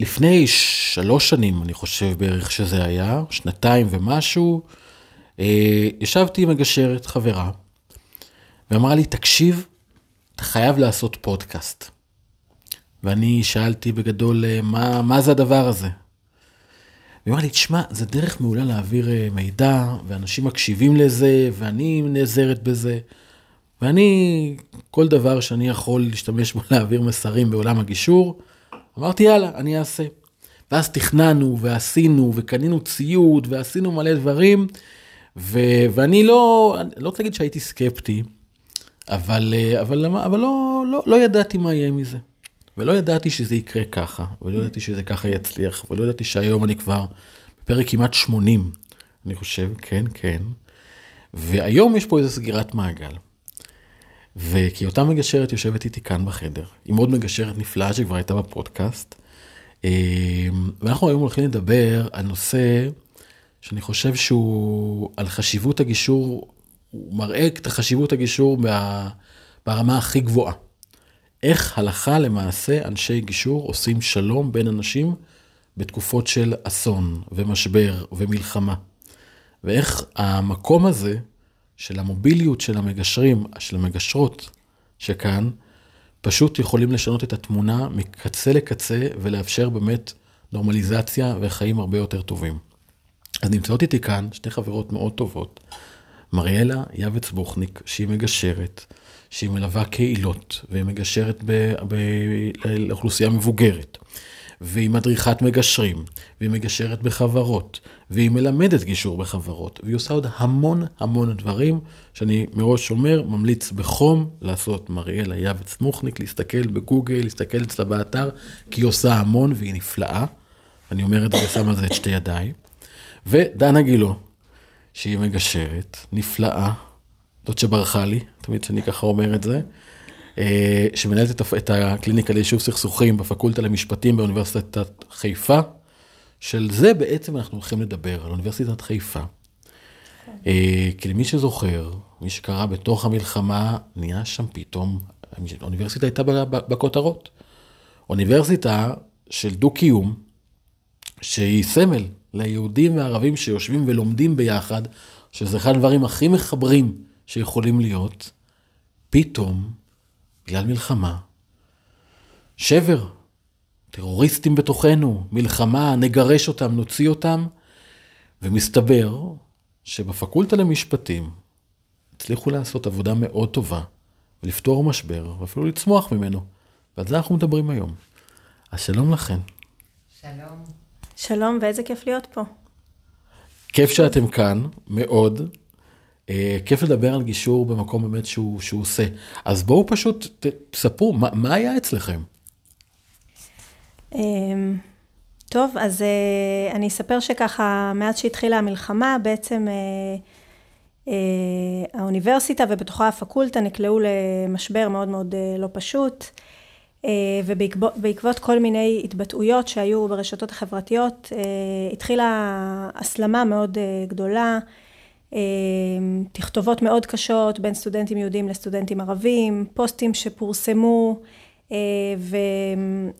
לפני שלוש שנים, אני חושב בערך שזה היה, שנתיים ומשהו, אה, ישבתי עם מגשרת, חברה, ואמרה לי, תקשיב, אתה חייב לעשות פודקאסט. ואני שאלתי בגדול, אה, מה, מה זה הדבר הזה? והיא אמרה לי, תשמע, זה דרך מעולה להעביר אה, מידע, ואנשים מקשיבים לזה, ואני נעזרת בזה. ואני, כל דבר שאני יכול להשתמש בו להעביר מסרים בעולם הגישור, אמרתי, יאללה, אני אעשה. ואז תכננו, ועשינו, וקנינו ציוד, ועשינו מלא דברים, ו- ואני לא, לא רוצה להגיד שהייתי סקפטי, אבל, אה, אבל, אבל לא, לא, לא ידעתי מה יהיה מזה. ולא ידעתי שזה יקרה ככה, ולא ידעתי שזה ככה יצליח, ולא ידעתי שהיום אני כבר בפרק כמעט 80, אני חושב, כן, כן. והיום יש פה איזו סגירת מעגל. וכי אותה מגשרת יושבת איתי כאן בחדר, עם עוד מגשרת נפלאה שכבר הייתה בפודקאסט. אה, ואנחנו היום הולכים לדבר על נושא שאני חושב שהוא על חשיבות הגישור, הוא מראה את החשיבות הגישור ברמה הכי גבוהה. איך הלכה למעשה אנשי גישור עושים שלום בין אנשים בתקופות של אסון ומשבר ומלחמה. ואיך המקום הזה של המוביליות של המגשרים, של המגשרות שכאן, פשוט יכולים לשנות את התמונה מקצה לקצה ולאפשר באמת נורמליזציה וחיים הרבה יותר טובים. אז נמצאות איתי כאן שתי חברות מאוד טובות, מריאלה יבץ בוכניק, שהיא מגשרת, שהיא מלווה קהילות, והיא מגשרת לאוכלוסייה מבוגרת, והיא מדריכת מגשרים, והיא מגשרת בחברות, והיא מלמדת גישור בחברות, והיא עושה עוד המון המון דברים שאני מראש אומר, ממליץ בחום לעשות מריאלה יבץ מוכניק, להסתכל בגוגל, להסתכל אצלה באתר, כי היא עושה המון והיא נפלאה. אני אומר את זה ושם על זה את שתי ידיי. ודנה גילו, שהיא מגשרת, נפלאה, זאת שברחה לי, תמיד שאני ככה אומר את זה, שמנהלת את הקליניקה ליישוב סכסוכים בפקולטה למשפטים באוניברסיטת חיפה. של זה בעצם אנחנו הולכים לדבר, על אוניברסיטת חיפה. אה, כי למי שזוכר, מי שקרא בתוך המלחמה, נהיה שם פתאום, האוניברסיטה הייתה בכותרות. אוניברסיטה של דו-קיום, שהיא סמל ליהודים וערבים שיושבים ולומדים ביחד, שזה אחד הדברים הכי מחברים שיכולים להיות, פתאום, בגלל מלחמה, שבר, טרוריסטים בתוכנו, מלחמה, נגרש אותם, נוציא אותם, ומסתבר שבפקולטה למשפטים הצליחו לעשות עבודה מאוד טובה, ולפתור משבר, ואפילו לצמוח ממנו. ועל זה אנחנו מדברים היום. אז שלום לכן. שלום. שלום, ואיזה כיף להיות פה. כיף שאתם כאן, מאוד. אה, כיף לדבר על גישור במקום באמת שהוא, שהוא עושה. אז בואו פשוט תספרו, מה, מה היה אצלכם? אמ, טוב, אז אה, אני אספר שככה, מאז שהתחילה המלחמה, בעצם אה, האוניברסיטה ובתוכה הפקולטה נקלעו למשבר מאוד מאוד לא פשוט, ובעקבות כל מיני התבטאויות שהיו ברשתות החברתיות, התחילה הסלמה מאוד גדולה, תכתובות מאוד קשות בין סטודנטים יהודים לסטודנטים ערבים, פוסטים שפורסמו אה,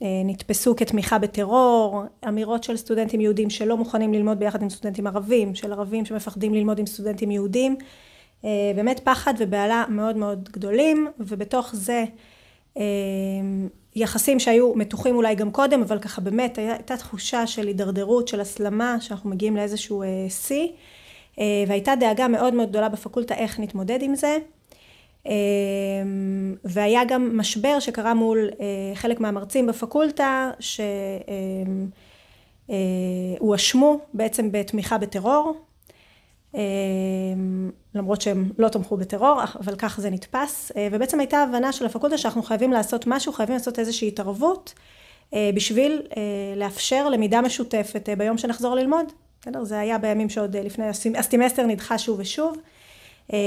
ונתפסו כתמיכה בטרור, אמירות של סטודנטים יהודים שלא מוכנים ללמוד ביחד עם סטודנטים ערבים, של ערבים שמפחדים ללמוד עם סטודנטים יהודים, אה, באמת פחד ובהלה מאוד מאוד גדולים, ובתוך זה אה, יחסים שהיו מתוחים אולי גם קודם, אבל ככה באמת הייתה תחושה של הידרדרות, של הסלמה, שאנחנו מגיעים לאיזשהו שיא, והייתה דאגה מאוד מאוד גדולה בפקולטה איך נתמודד עם זה. אמ, והיה גם משבר שקרה מול אה, חלק מהמרצים בפקולטה שהואשמו בעצם בתמיכה בטרור. למרות שהם לא תמכו בטרור אבל כך זה נתפס. אה, ובעצם הייתה הבנה של הפקולטה שאנחנו חייבים לעשות משהו חייבים לעשות איזושהי התערבות אה, בשביל לאפשר למידה משותפת ביום שנחזור ללמוד בסדר? זה היה בימים שעוד לפני הסמסטר נדחה שוב ושוב אה,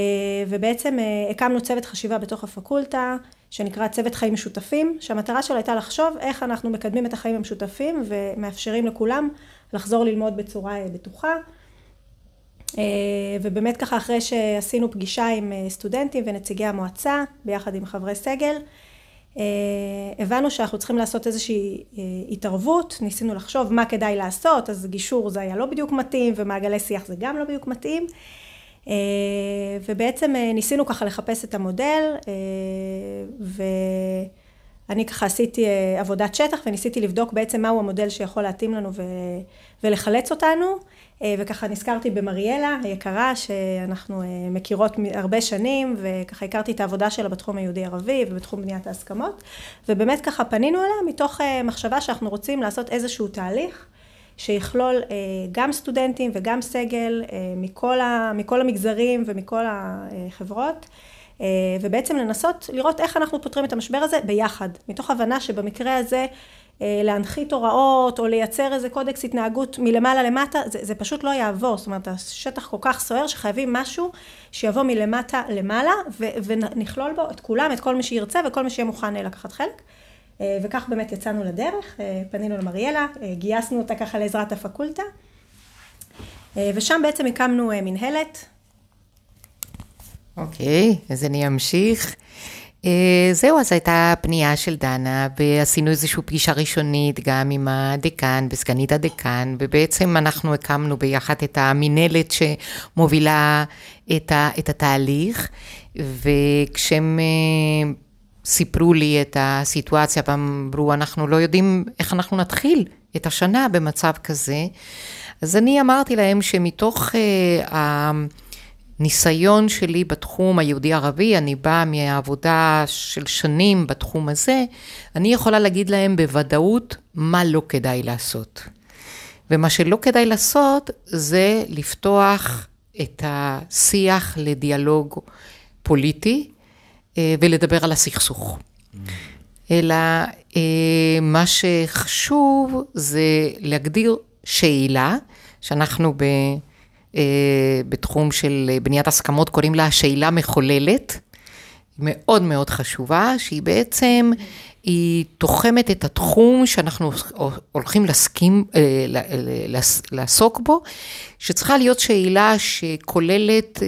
ובעצם אה, הקמנו צוות חשיבה בתוך הפקולטה שנקרא צוות חיים משותפים שהמטרה שלו הייתה לחשוב איך אנחנו מקדמים את החיים המשותפים ומאפשרים לכולם לחזור ללמוד בצורה אה, בטוחה ובאמת ככה אחרי שעשינו פגישה עם סטודנטים ונציגי המועצה ביחד עם חברי סגל הבנו שאנחנו צריכים לעשות איזושהי התערבות, ניסינו לחשוב מה כדאי לעשות, אז גישור זה היה לא בדיוק מתאים, ומעגלי שיח זה גם לא בדיוק מתאים. ובעצם ניסינו ככה לחפש את המודל, ואני ככה עשיתי עבודת שטח וניסיתי לבדוק בעצם מהו המודל שיכול להתאים לנו ולחלץ אותנו. וככה נזכרתי במריאלה היקרה, שאנחנו מכירות הרבה שנים, וככה הכרתי את העבודה שלה בתחום היהודי-ערבי ובתחום בניית ההסכמות, ובאמת ככה פנינו אליה מתוך מחשבה שאנחנו רוצים לעשות איזשהו תהליך שיכלול גם סטודנטים וגם סגל מכל, מכל המגזרים ומכל החברות, ובעצם לנסות לראות איך אנחנו פותרים את המשבר הזה ביחד, מתוך הבנה שבמקרה הזה להנחית הוראות או לייצר איזה קודקס התנהגות מלמעלה למטה, זה, זה פשוט לא יעבור, זאת אומרת השטח כל כך סוער שחייבים משהו שיבוא מלמטה למעלה ו, ונכלול בו את כולם, את כל מי שירצה וכל מי שיהיה מוכן לקחת חלק. וכך באמת יצאנו לדרך, פנינו למריאלה, גייסנו אותה ככה לעזרת הפקולטה, ושם בעצם הקמנו מנהלת. אוקיי, okay, אז אני אמשיך. זהו, אז הייתה פנייה של דנה, ועשינו איזושהי פגישה ראשונית גם עם הדיקן וסגנית הדיקן, ובעצם אנחנו הקמנו ביחד את המינהלת שמובילה את, ה, את התהליך, וכשהם סיפרו לי את הסיטואציה ואמרו, אנחנו לא יודעים איך אנחנו נתחיל את השנה במצב כזה, אז אני אמרתי להם שמתוך uh, הניסיון שלי בתחום היהודי-ערבי, אני באה מהעבודה של שנים בתחום הזה, אני יכולה להגיד להם בוודאות מה לא כדאי לעשות. ומה שלא כדאי לעשות זה לפתוח את השיח לדיאלוג פוליטי ולדבר על הסכסוך. אלא מה שחשוב זה להגדיר שאלה, שאנחנו ב... בתחום של בניית הסכמות קוראים לה שאלה מחוללת, מאוד מאוד חשובה, שהיא בעצם, היא תוחמת את התחום שאנחנו הולכים להסכים, לעסוק בו, שצריכה להיות שאלה שכוללת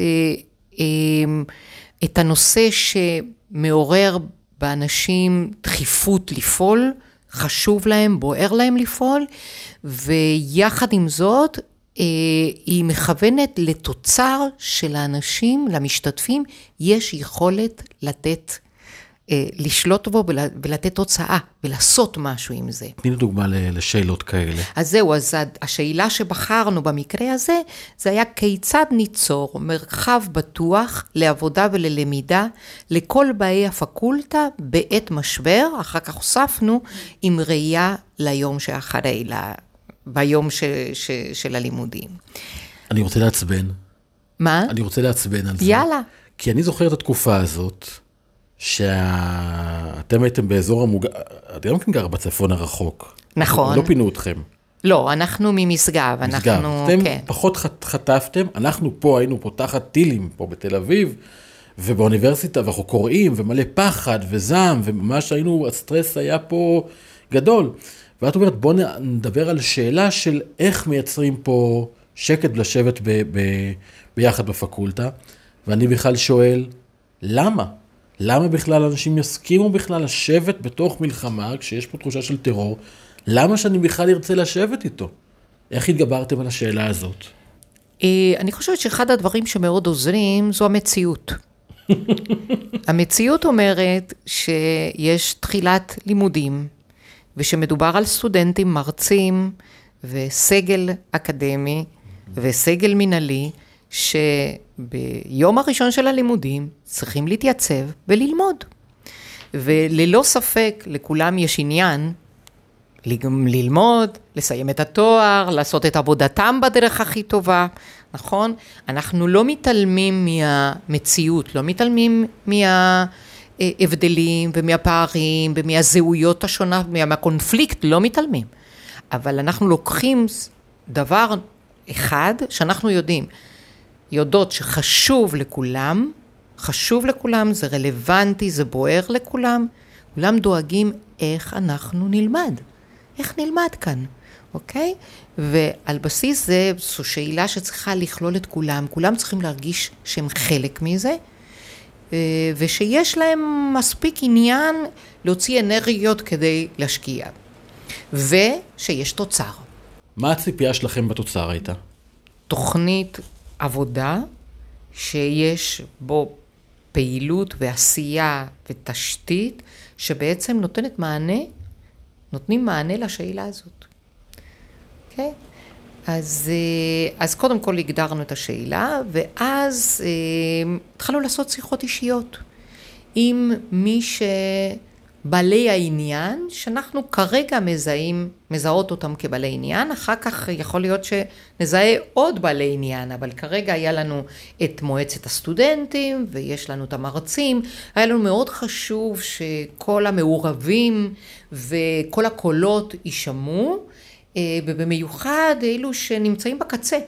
את הנושא שמעורר באנשים דחיפות לפעול, חשוב להם, בוער להם לפעול, ויחד עם זאת, היא מכוונת לתוצר של האנשים, למשתתפים, יש יכולת לתת, לשלוט בו ולתת תוצאה ולעשות משהו עם זה. תני לי דוגמה לשאלות כאלה. אז זהו, אז השאלה שבחרנו במקרה הזה, זה היה כיצד ניצור מרחב בטוח לעבודה וללמידה לכל באי הפקולטה בעת משבר, אחר כך הוספנו עם ראייה ליום שאחרי, ביום ש, ש, של הלימודים. אני רוצה לעצבן. מה? אני רוצה לעצבן על זה. יאללה. כי אני זוכר את התקופה הזאת, שאתם הייתם באזור המוג... את גם כן גר בצפון הרחוק. נכון. לא פינו אתכם. לא, אנחנו ממשגב, משגב. אנחנו, אתם כן. פחות חטפתם, אנחנו פה היינו פה תחת טילים, פה בתל אביב, ובאוניברסיטה, ואנחנו קוראים, ומלא פחד וזעם, וממש היינו, הסטרס היה פה גדול. ואת אומרת, בואו נדבר על שאלה של איך מייצרים פה שקט לשבת ב- ב- ביחד בפקולטה, ואני בכלל שואל, למה? למה בכלל אנשים יסכימו בכלל לשבת בתוך מלחמה, כשיש פה תחושה של טרור? למה שאני בכלל ארצה לשבת איתו? איך התגברתם על השאלה הזאת? אני חושבת שאחד הדברים שמאוד עוזרים זו המציאות. המציאות אומרת שיש תחילת לימודים, ושמדובר על סטודנטים, מרצים וסגל אקדמי וסגל מנהלי, שביום הראשון של הלימודים צריכים להתייצב וללמוד. וללא ספק לכולם יש עניין ללמוד, לסיים את התואר, לעשות את עבודתם בדרך הכי טובה, נכון? אנחנו לא מתעלמים מהמציאות, לא מתעלמים מההבדלים ומהפערים ומהזהויות השונות, מהקונפליקט, לא מתעלמים. אבל אנחנו לוקחים דבר אחד שאנחנו יודעים, יודעות שחשוב לכולם, חשוב לכולם, זה רלוונטי, זה בוער לכולם, כולם דואגים איך אנחנו נלמד. איך נלמד כאן, אוקיי? ועל בסיס זה, זו שאלה שצריכה לכלול את כולם, כולם צריכים להרגיש שהם חלק מזה. אה, ושיש להם מספיק עניין להוציא אנרגיות כדי להשקיע, ושיש תוצר. מה הציפייה שלכם בתוצר הייתה? תוכנית עבודה שיש בו פעילות ועשייה ותשתית שבעצם נותנת מענה, נותנים מענה לשאלה הזאת. אוקיי? Okay? אז, אה, אז קודם כל הגדרנו את השאלה, ואז אה, התחלנו לעשות שיחות אישיות עם מי שבעלי העניין, שאנחנו כרגע מזהים, מזהות אותם כבעלי עניין, אחר כך יכול להיות שנזהה עוד בעלי עניין, אבל כרגע היה לנו את מועצת הסטודנטים, ויש לנו את המרצים, היה לנו מאוד חשוב שכל המעורבים וכל הקולות יישמעו. אה, ובמיוחד אלו שנמצאים בקצה.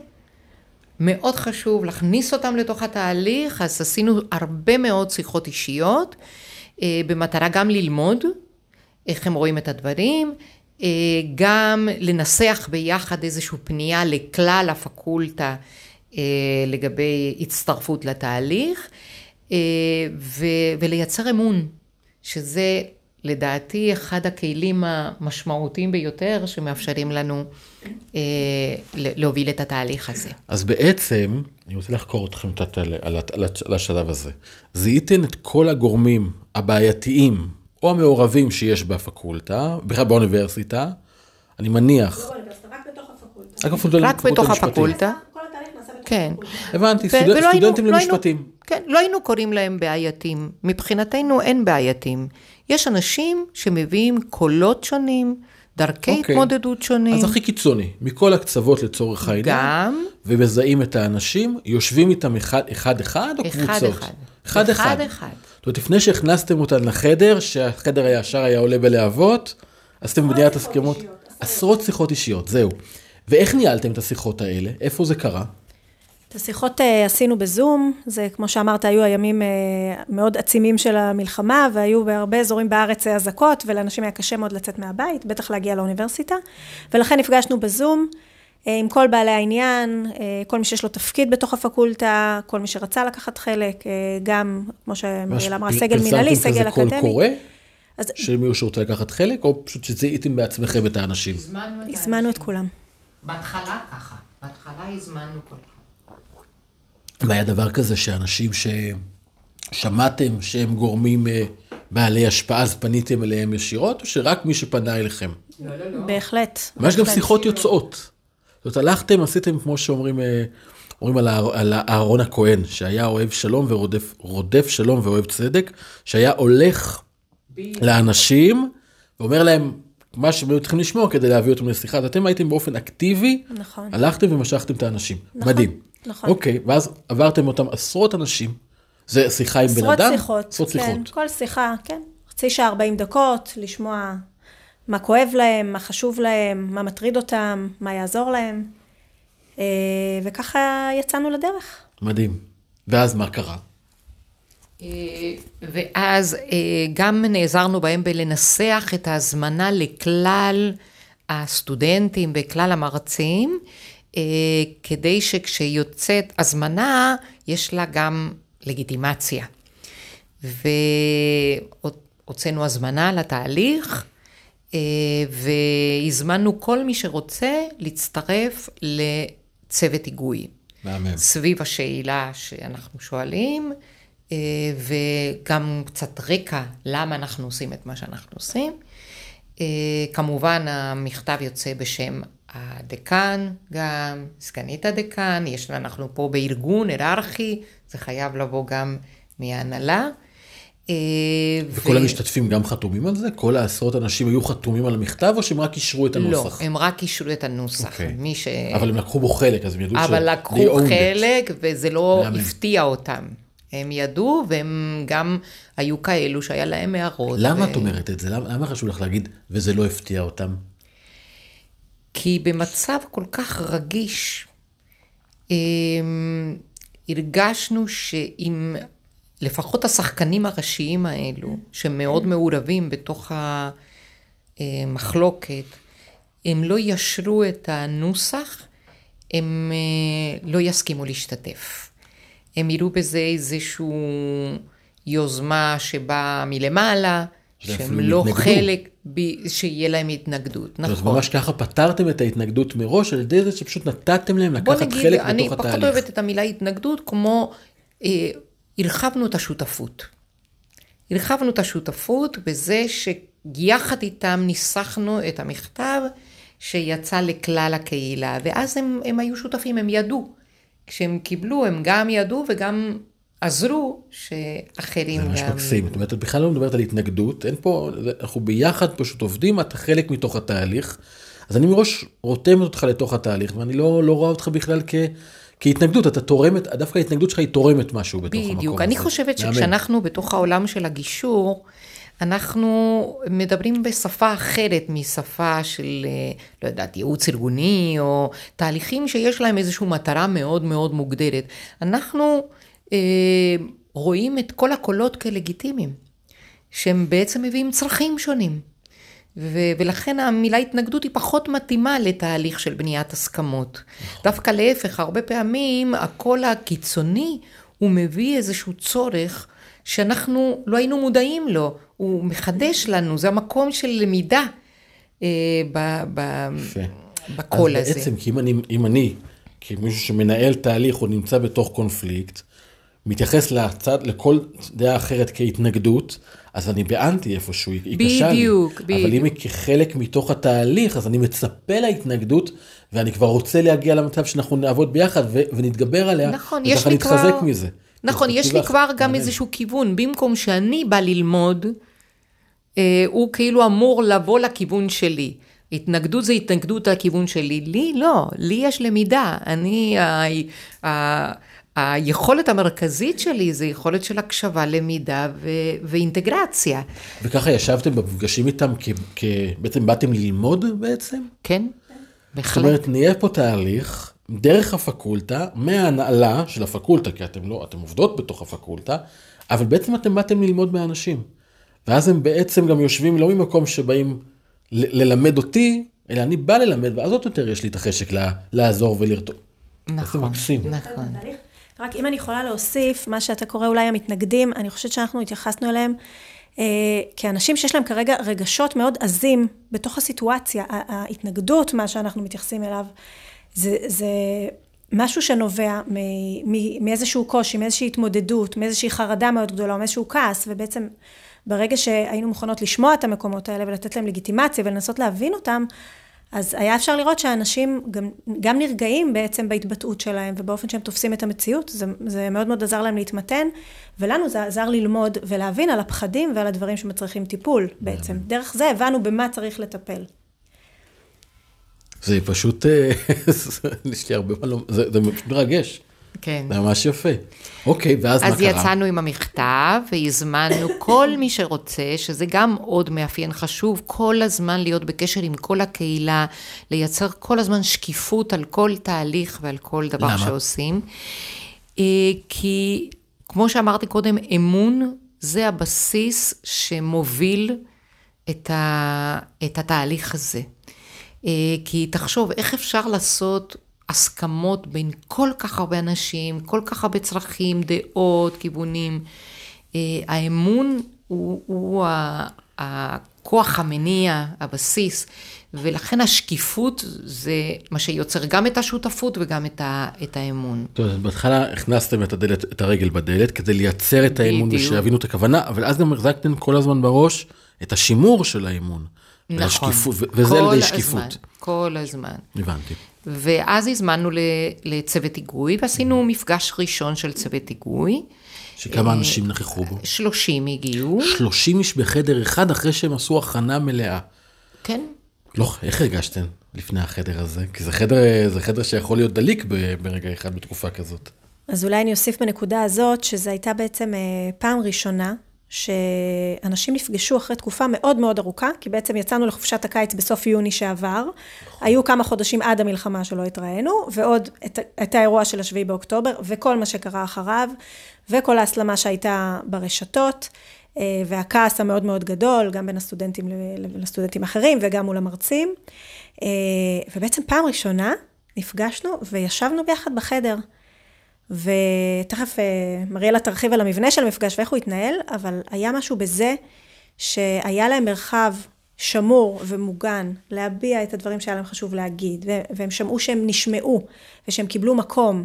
מאוד חשוב להכניס אותם לתוך התהליך, אז עשינו הרבה מאוד שיחות אישיות, אה, במטרה גם ללמוד איך הם רואים את הדברים, אה, גם לנסח ביחד איזושהי פנייה לכלל הפקולטה לגבי הצטרפות לתהליך, ולייצר אמון, שזה לדעתי אחד הכלים המשמעותיים ביותר שמאפשרים לנו אה, להוביל את התהליך הזה. אז בעצם, אני רוצה לחקור אתכם קצת על, על, על, על השלב הזה. זיהיתם את כל הגורמים הבעייתיים או המעורבים שיש בפקולטה, בכלל באוניברסיטה, אני מניח... לא באוניברסיטה, רק בתוך הפקולטה. רק, בתוך הפקולטה. כן. הבנתי, ו- סטודנט, ולא סטודנטים היינו- לא למשפטים. היינו- כן, לא היינו קוראים להם בעייתים. מבחינתנו אין בעייתים. יש אנשים שמביאים קולות שונים, דרכי אוקיי. התמודדות שונים. אז הכי קיצוני, מכל הקצוות לצורך העניין, גם ומזהים את האנשים, יושבים איתם אחד אחד, אחד או אחד קבוצות? אחד. אחד אחד. אחד אחד. זאת אומרת, לפני שהכנסתם אותם לחדר, שהחדר הישר היה עולה בלהבות, עשיתם בניית הסכמות, עשרות שיחות אישיות, זהו. ואיך ניהלתם את השיחות האלה? איפה זה קרה? את השיחות אה, עשינו בזום, זה כמו שאמרת, היו הימים אה, מאוד עצימים של המלחמה, והיו בהרבה אזורים בארץ אה, אזעקות, ולאנשים היה קשה מאוד לצאת מהבית, בטח להגיע לאוניברסיטה, ולכן נפגשנו בזום עם כל בעלי העניין, כל מי שיש לו תפקיד בתוך הפקולטה, כל מי שרצה לקחת חלק, גם, כמו שמריאל אמרה, פר- סגל מנהלי, פרסמתם סגל כזה קול אקדמי. קורא, אז מי שרוצה לקחת חלק, או פשוט שזיהיתם בעצמכם את האנשים? הזמנו את כולם. בהתחלה ככה. בהתחלה הזמנו כל. והיה דבר כזה שאנשים ששמעתם שהם גורמים אה, בעלי השפעה, אז פניתם אליהם ישירות, או שרק מי שפנה אליכם? בהחלט. אבל יש גם בהחלט. שיחות יוצאות. זאת אומרת, הלכתם, עשיתם, כמו שאומרים, אה, אומרים על על אהרון הכהן, שהיה אוהב שלום ורודף רודף שלום ואוהב צדק, שהיה הולך לאנשים, ואומר להם מה שהם היו צריכים לשמוע כדי להביא אותם לשיחה. אז אתם הייתם באופן אקטיבי, נכון. הלכתם ומשכתם את האנשים. נכון, מדהים. נכון. אוקיי, ואז עברתם אותם עשרות אנשים. זה שיחה עם בן עשרות אדם? שיחות, עשרות כן, שיחות. כל שיחה, כן. חצי שעה 40 דקות, לשמוע מה כואב להם, מה חשוב להם, מה מטריד אותם, מה יעזור להם. אה, וככה יצאנו לדרך. מדהים. ואז מה קרה? אה, ואז אה, גם נעזרנו בהם בלנסח את ההזמנה לכלל הסטודנטים וכלל המרצים, כדי שכשיוצאת הזמנה, יש לה גם לגיטימציה. והוצאנו הזמנה לתהליך, אה, והזמנו כל מי שרוצה להצטרף לצוות היגוי. מהמם. סביב השאלה שאנחנו שואלים, אה, וגם קצת רקע למה אנחנו עושים את מה שאנחנו עושים. אה, כמובן המכתב יוצא בשם הדיקן גם, סגנית הדיקן, יש, אנחנו פה בארגון היררכי, זה חייב לבוא גם מההנהלה. אה, וכל ו- המשתתפים גם חתומים על זה? כל העשרות אנשים היו חתומים על המכתב, או שהם רק אישרו את לא, הנוסח? הם רק אישרו את הנוסח. אוקיי. מי ש... אבל הם לקחו בו חלק, אז הם ידעו ש... אבל לקחו owned it. חלק, וזה לא מהמם. הפתיע אותם. הם ידעו, והם גם היו כאלו שהיה להם הערות. למה ו... את אומרת את זה? למה, למה חשוב לך להגיד, וזה לא הפתיע אותם? כי במצב כל כך רגיש, אמ, הרגשנו שאם לפחות השחקנים הראשיים האלו, שמאוד מעורבים בתוך המחלוקת, הם לא ישרו את הנוסח, הם אה, לא יסכימו להשתתף. הם יראו בזה איזשהו יוזמה שבאה מלמעלה, שהם לא התנגדו. חלק, ב- שיהיה להם התנגדות, אז נכון. ממש ככה פתרתם את ההתנגדות מראש, על ידי זה שפשוט נתתם להם בוא לקחת נגיד, חלק אני בתוך פחות התהליך. אוהבת את המילה התנגדות, כמו אה, הרחבנו את השותפות. הרחבנו את השותפות בזה שיחד איתם ניסחנו את המכתב שיצא לכלל הקהילה, ואז הם, הם היו שותפים, הם ידעו. כשהם קיבלו, הם גם ידעו וגם עזרו שאחרים זה ממש גם... מקסים, זאת אומרת, את בכלל לא מדברת על התנגדות, אין פה, אנחנו ביחד פשוט עובדים, אתה חלק מתוך התהליך, אז אני מראש רותמת אותך לתוך התהליך, ואני לא, לא רואה אותך בכלל כ, כהתנגדות, אתה תורמת, דווקא ההתנגדות שלך היא תורמת משהו בתוך המקום הזה. בדיוק. אני חושבת. שכשאנחנו בתוך העולם של הגישור, אנחנו מדברים בשפה אחרת משפה של, אה, לא יודעת, ייעוץ ארגוני, או תהליכים שיש להם איזושהי מטרה מאוד מאוד מוגדרת. אנחנו רואים את כל הקולות כלגיטימיים, שהם בעצם מביאים צרכים שונים. ו- ולכן המילה התנגדות היא פחות מתאימה לתהליך של בניית הסכמות. דווקא להפך, הרבה פעמים הקול הקיצוני הוא מביא איזשהו צורך שאנחנו לא היינו מודעים לו, הוא מחדש לנו, זה המקום של למידה אה, ב- ב-. בקול אז הזה. בעצם, כי אם אני, אם אני, כמישהו שמנהל תהליך או נמצא בתוך קונפליקט, מתייחס לצד, לכל דעה אחרת כהתנגדות, אז אני באנטי איפשהו, היא קשה לי. בדיוק, אבל אם היא כחלק מתוך התהליך, אז אני מצפה להתנגדות, ואני כבר רוצה להגיע למצב שאנחנו נעבוד ביחד ו- ונתגבר עליה, נכון, וככה יש לי נתחזק כבר... מזה. נכון, יש לי כבר גם. איזשהו כיוון. במקום שאני בא ללמוד, אה, הוא כאילו אמור לבוא לכיוון שלי. התנגדות זה התנגדות לכיוון שלי. לי לא, לי יש למידה. אני, ה, ה, היכולת המרכזית שלי זה יכולת של הקשבה, למידה ו, ואינטגרציה. וככה ישבתם במפגשים איתם, כ- כ- בעצם באתם ללמוד בעצם? כן? זאת בהחלט. אומרת, נהיה פה תהליך דרך הפקולטה, מההנהלה של הפקולטה, כי אתם לא, אתם עובדות בתוך הפקולטה, אבל בעצם אתם באתם ללמוד מהאנשים. ואז הם בעצם גם יושבים לא ממקום שבאים ל- ללמד אותי, אלא אני בא ללמד, ואז עוד יותר יש לי את החשק לה- לעזור ולרתום. נכון. נכון. רק אם אני יכולה להוסיף, מה שאתה קורא אולי המתנגדים, אני חושבת שאנחנו התייחסנו אליהם אה, כאנשים שיש להם כרגע רגשות מאוד עזים בתוך הסיטואציה. ההתנגדות, מה שאנחנו מתייחסים אליו, זה, זה משהו שנובע מאיזשהו קושי, מאיזושהי התמודדות, מאיזושהי חרדה מאוד גדולה, או מאיזשהו כעס, ובעצם ברגע שהיינו מוכנות לשמוע את המקומות האלה ולתת להם לגיטימציה ולנסות להבין אותם, אז היה אפשר לראות שהאנשים גם, גם נרגעים בעצם בהתבטאות שלהם ובאופן שהם תופסים את המציאות, זה, זה מאוד מאוד עזר להם להתמתן, ולנו זה עזר ללמוד ולהבין על הפחדים ועל הדברים שמצריכים טיפול בעצם. דרך זה הבנו במה צריך לטפל. זה פשוט, אה, יש לי הרבה מה לומר, זה זה פשוט מרגש, כן. זה ממש יפה. אוקיי, ואז מה אז קרה? יצאנו עם המכתב והזמנו כל מי שרוצה, שזה גם עוד מאפיין חשוב, כל הזמן להיות בקשר עם כל הקהילה, לייצר כל הזמן שקיפות על כל תהליך ועל כל דבר למה? שעושים. אה, כי כמו שאמרתי קודם, אמון זה הבסיס שמוביל את, ה, את התהליך הזה. אה, כי תחשוב, איך אפשר לעשות הסכמות בין כל כך הרבה אנשים, כל כך הרבה צרכים, דעות, כיוונים. אה, האמון הוא, הוא הכוח המניע, הבסיס, ולכן השקיפות זה מה שיוצר גם את השותפות וגם את, ה, את האמון. טוב, אז בהתחלה הכנסתם את, הדלת, את הרגל בדלת כדי לייצר את האמון. ושיבינו את הכוונה, אבל אז גם החזקתם כל הזמן בראש את השימור של האמון. נכון. והשקיפות, וזה על כל ידי הזמן, שקיפות. כל הזמן. הבנתי. ואז הזמנו לצוות היגוי, ועשינו מפגש ראשון של צוות היגוי. שכמה אנשים נכחו בו? 30 הגיעו, 30 איש בחדר אחד אחרי שהם עשו הכנה מלאה. כן, לא, איך הרגשתם לפני החדר הזה? כי זה חדר, זה חדר שיכול להיות דליק ברגע אחד בתקופה כזאת. אז אולי אני אוסיף בנקודה הזאת, שזו הייתה בעצם אה, פעם ראשונה שאנשים נפגשו אחרי תקופה מאוד מאוד ארוכה, כי בעצם יצאנו לחופשת הקיץ בסוף יוני שעבר. היו כמה חודשים עד המלחמה שלא התראינו, ועוד את, את האירוע של השביעי באוקטובר, וכל מה שקרה אחריו, וכל ההסלמה שהייתה ברשתות, אה, והכעס המאוד מאוד גדול, גם בין הסטודנטים לסטודנטים אחרים, וגם מול המרצים. אה, ובעצם פעם ראשונה נפגשנו וישבנו ביחד בחדר. ותכף אה, מריאלה תרחיב על המבנה של המפגש ואיך הוא התנהל, אבל היה משהו בזה שהיה להם מרחב שמור ומוגן להביע את הדברים שהיה להם חשוב להגיד, והם שמעו שהם נשמעו, ושהם קיבלו מקום,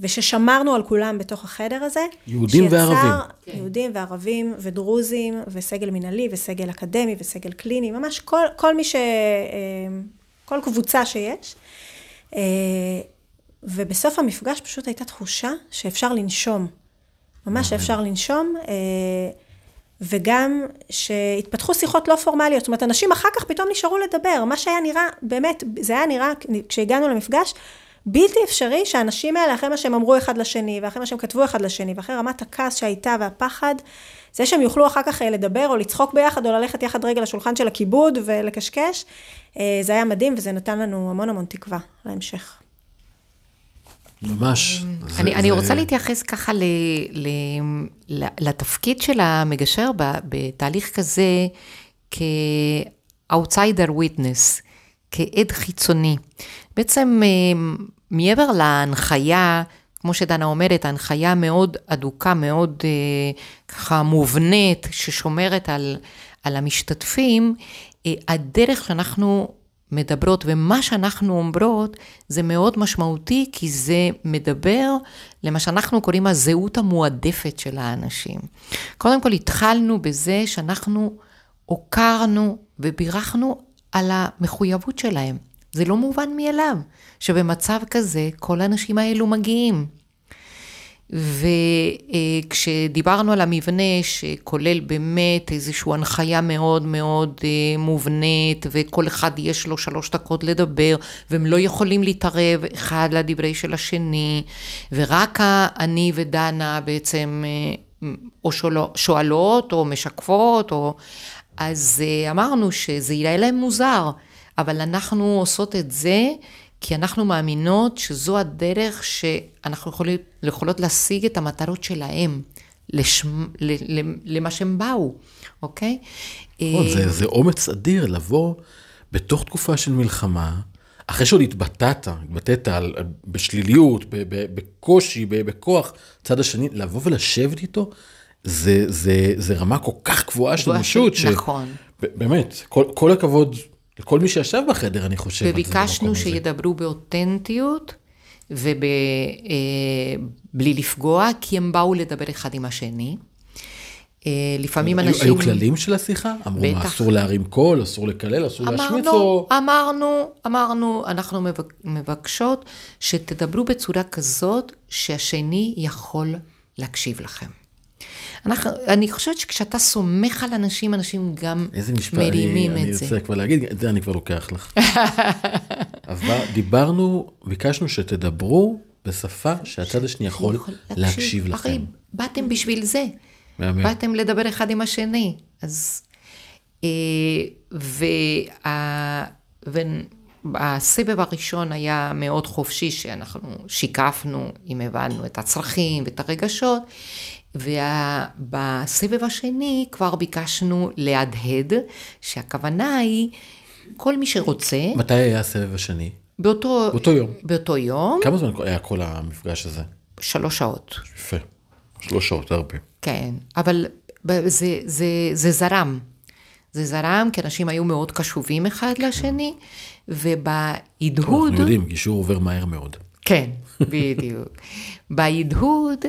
וששמרנו על כולם בתוך החדר הזה. יהודים שיצר, וערבים. יהודים וערבים ודרוזים, וסגל מינהלי, וסגל אקדמי, וסגל קליני, ממש כל, כל מי ש... אה, כל קבוצה שיש. אה, ובסוף המפגש פשוט הייתה תחושה שאפשר לנשום. ממש אפשר לנשום. וגם שהתפתחו שיחות לא פורמליות, זאת אומרת, אנשים אחר כך פתאום נשארו לדבר, מה שהיה נראה, באמת, זה היה נראה, כשהגענו למפגש, בלתי אפשרי שהאנשים האלה, אחרי מה שהם אמרו אחד לשני, ואחרי מה שהם כתבו אחד לשני, ואחרי רמת הכעס שהייתה והפחד, זה שהם יוכלו אחר כך אה, לדבר או לצחוק ביחד, או ללכת יחד רגע לשולחן של הכיבוד ולקשקש, אה, זה היה מדהים, וזה נתן לנו המון המון תקווה להמשך. ממש. אני, זה, אני זה... רוצה להתייחס ככה ל, ל, ל, לתפקיד של המגשר בתהליך כזה כ-outsider witness, כעד חיצוני. בעצם אה, מעבר להנחיה, כמו שדנה אומרת, ההנחיה מאוד אדוקה, מאוד אה, ככה מובנית, ששומרת על, על המשתתפים, אה, הדרך שאנחנו מדברות, ומה שאנחנו אומרות זה מאוד משמעותי, כי זה מדבר למה שאנחנו קוראים הזהות המועדפת של האנשים. קודם כל התחלנו בזה שאנחנו הוקרנו ובירכנו על המחויבות שלהם. זה לא מובן מאליו שבמצב כזה כל האנשים האלו מגיעים. וכשדיברנו על המבנה שכולל באמת איזושהי הנחיה מאוד מאוד אה, מובנית וכל אחד יש לו שלוש דקות לדבר והם לא יכולים להתערב אחד לדברי של השני ורק אני ודנה בעצם אה, או שואלות או משקפות או אז אה, אמרנו שזה יראה להם מוזר אבל אנחנו עושות את זה כי אנחנו מאמינות שזו הדרך שאנחנו יכולים, יכולות להשיג את המטרות שלהם, לשם, למה שהם באו, אוקיי? נכון, זה, זה אומץ אדיר לבוא בתוך תקופה של מלחמה, אחרי שעוד התבטאת, התבטאת על, בשליליות, בקושי, בכוח, צד השני, לבוא ולשבת איתו, זה, זה, זה רמה כל כך גבוהה של אנושות, נכון. באמת, כל, כל הכבוד לכל מי שישב בחדר, אני חושב. וביקשנו שידברו באותנטיות ובלי אה, לפגוע, כי הם באו לדבר אחד עם השני. אה, לפעמים היו, אנשים... היו כללים של השיחה? אמרו מה, אסור להרים קול, אסור לקלל, אסור להשמיץ או... אמרנו, אמרנו, אנחנו מבקשות שתדברו בצורה כזאת שהשני יכול להקשיב לכם. אנחנו, אני חושבת שכשאתה סומך על אנשים, אנשים גם מרימים את זה. אני רוצה כבר להגיד, את זה אני כבר לוקח לך. אבל דיברנו, ביקשנו שתדברו בשפה שהצד השני יכול להקשיב, לכם. הרי באתם בשביל זה. מאמן. באתם לדבר אחד עם השני. אז... אה, וה... והסבב הראשון היה מאוד חופשי, שאנחנו שיקפנו, אם הבנו את הצרכים ואת הרגשות, ובסבב השני כבר ביקשנו להדהד, שהכוונה היא, כל מי שרוצה... מתי היה הסבב השני? באותו, באותו יום. באותו יום. כמה זמן היה כל המפגש הזה? שלוש שעות. יפה. שלוש שעות, הרבה. כן, אבל זה, זה, זה זרם. זה זרם, כי אנשים היו מאוד קשובים אחד לשני, ובהדהוד... אנחנו יודעים, גישור עובר מהר מאוד. כן, בדיוק. בהדהוד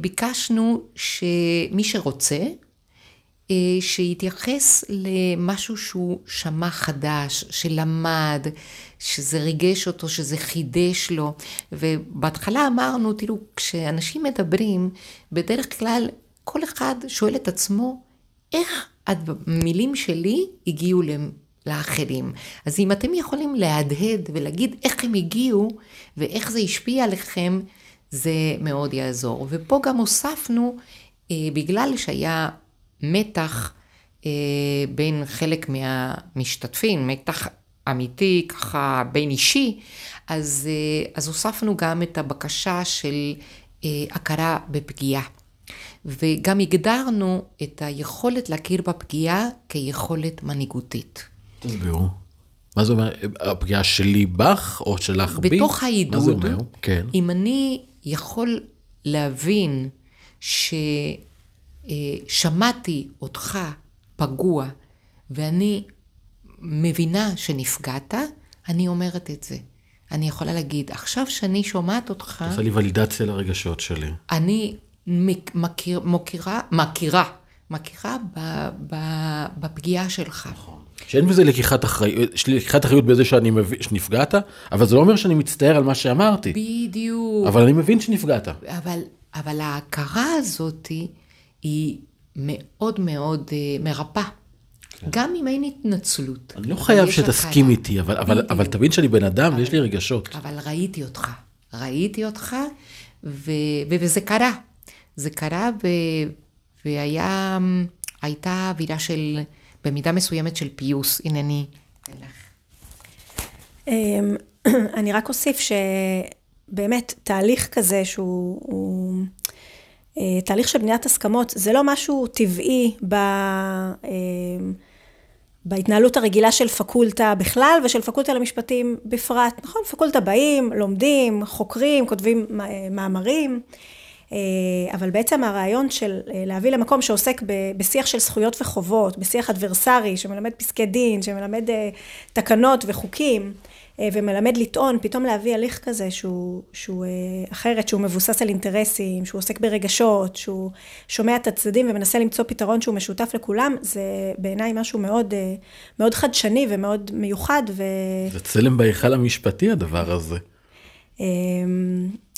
ביקשנו שמי שרוצה, אה, שיתייחס למשהו שהוא שמע חדש, שלמד, שזה ריגש אותו, שזה חידש לו. ובהתחלה אמרנו, תראו, כשאנשים מדברים, בדרך כלל כל אחד שואל את עצמו, איך המילים שלי הגיעו לאחרים. אז אם אתם יכולים להדהד ולהגיד איך הם הגיעו ואיך זה השפיע עליכם, זה מאוד יעזור. ופה גם הוספנו, אה, בגלל שהיה מתח אה, בין חלק מהמשתתפים, מתח אמיתי, ככה בין אישי, אז, אה, אז הוספנו גם את הבקשה של אה, הכרה בפגיעה. וגם הגדרנו את היכולת להכיר בפגיעה כיכולת מנהיגותית. תסבירו. מה זה אומר, הפגיעה שלי בך או שלך בי? בתוך העידוד, כן. אם אני יכול להבין ששמעתי אותך פגוע ואני מבינה שנפגעת, אני אומרת את זה. אני יכולה להגיד, עכשיו שאני שומעת אותך... עושה לי ולידציה לרגשות שלי. אני מכיר, מוקירה, מכירה, מכירה בפגיעה שלך. נכון. שאין בזה לקיחת אחריות, לקיחת אחריות בזה שאני מבין, שנפגעת, אבל זה לא אומר שאני מצטער על מה שאמרתי. בדיוק. אבל אני מבין שנפגעת. אבל, אבל ההכרה הזאת היא מאוד מאוד uh, מרפאה. כן. גם אם אין התנצלות. אני לא חייב שתסכים איתי, אבל, אבל, אבל תבין שאני בן אדם ויש לי רגשות. אבל ראיתי אותך, ראיתי אותך, ו, ו, וזה קרה. זה קרה, ו, והייתה אווירה של... במידה מסוימת של פיוס. הנני אמ, אני רק אוסיף שבאמת תהליך כזה שהוא הוא, אה, תהליך של בניית הסכמות, זה לא משהו טבעי ב, אמ, בהתנהלות הרגילה של פקולטה בכלל ושל פקולטה למשפטים בפרט. נכון, פקולטה באים, לומדים, חוקרים, כותבים מאמרים. אה, אבל בעצם הרעיון של אה, להביא למקום שעוסק בשיח של זכויות וחובות, בשיח אדברסרי, שמלמד פסקי דין, שמלמד אה, תקנות וחוקים, ומלמד לטעון, פתאום להביא הליך כזה שהוא, שהוא אחרת, שהוא מבוסס על אינטרסים, שהוא עוסק ברגשות, שהוא שומע את הצדדים ומנסה למצוא פתרון שהוא משותף לכולם, זה בעיניי משהו מאוד, מאוד חדשני ומאוד מיוחד. ו... זה צלם בהיכל המשפטי הדבר הזה.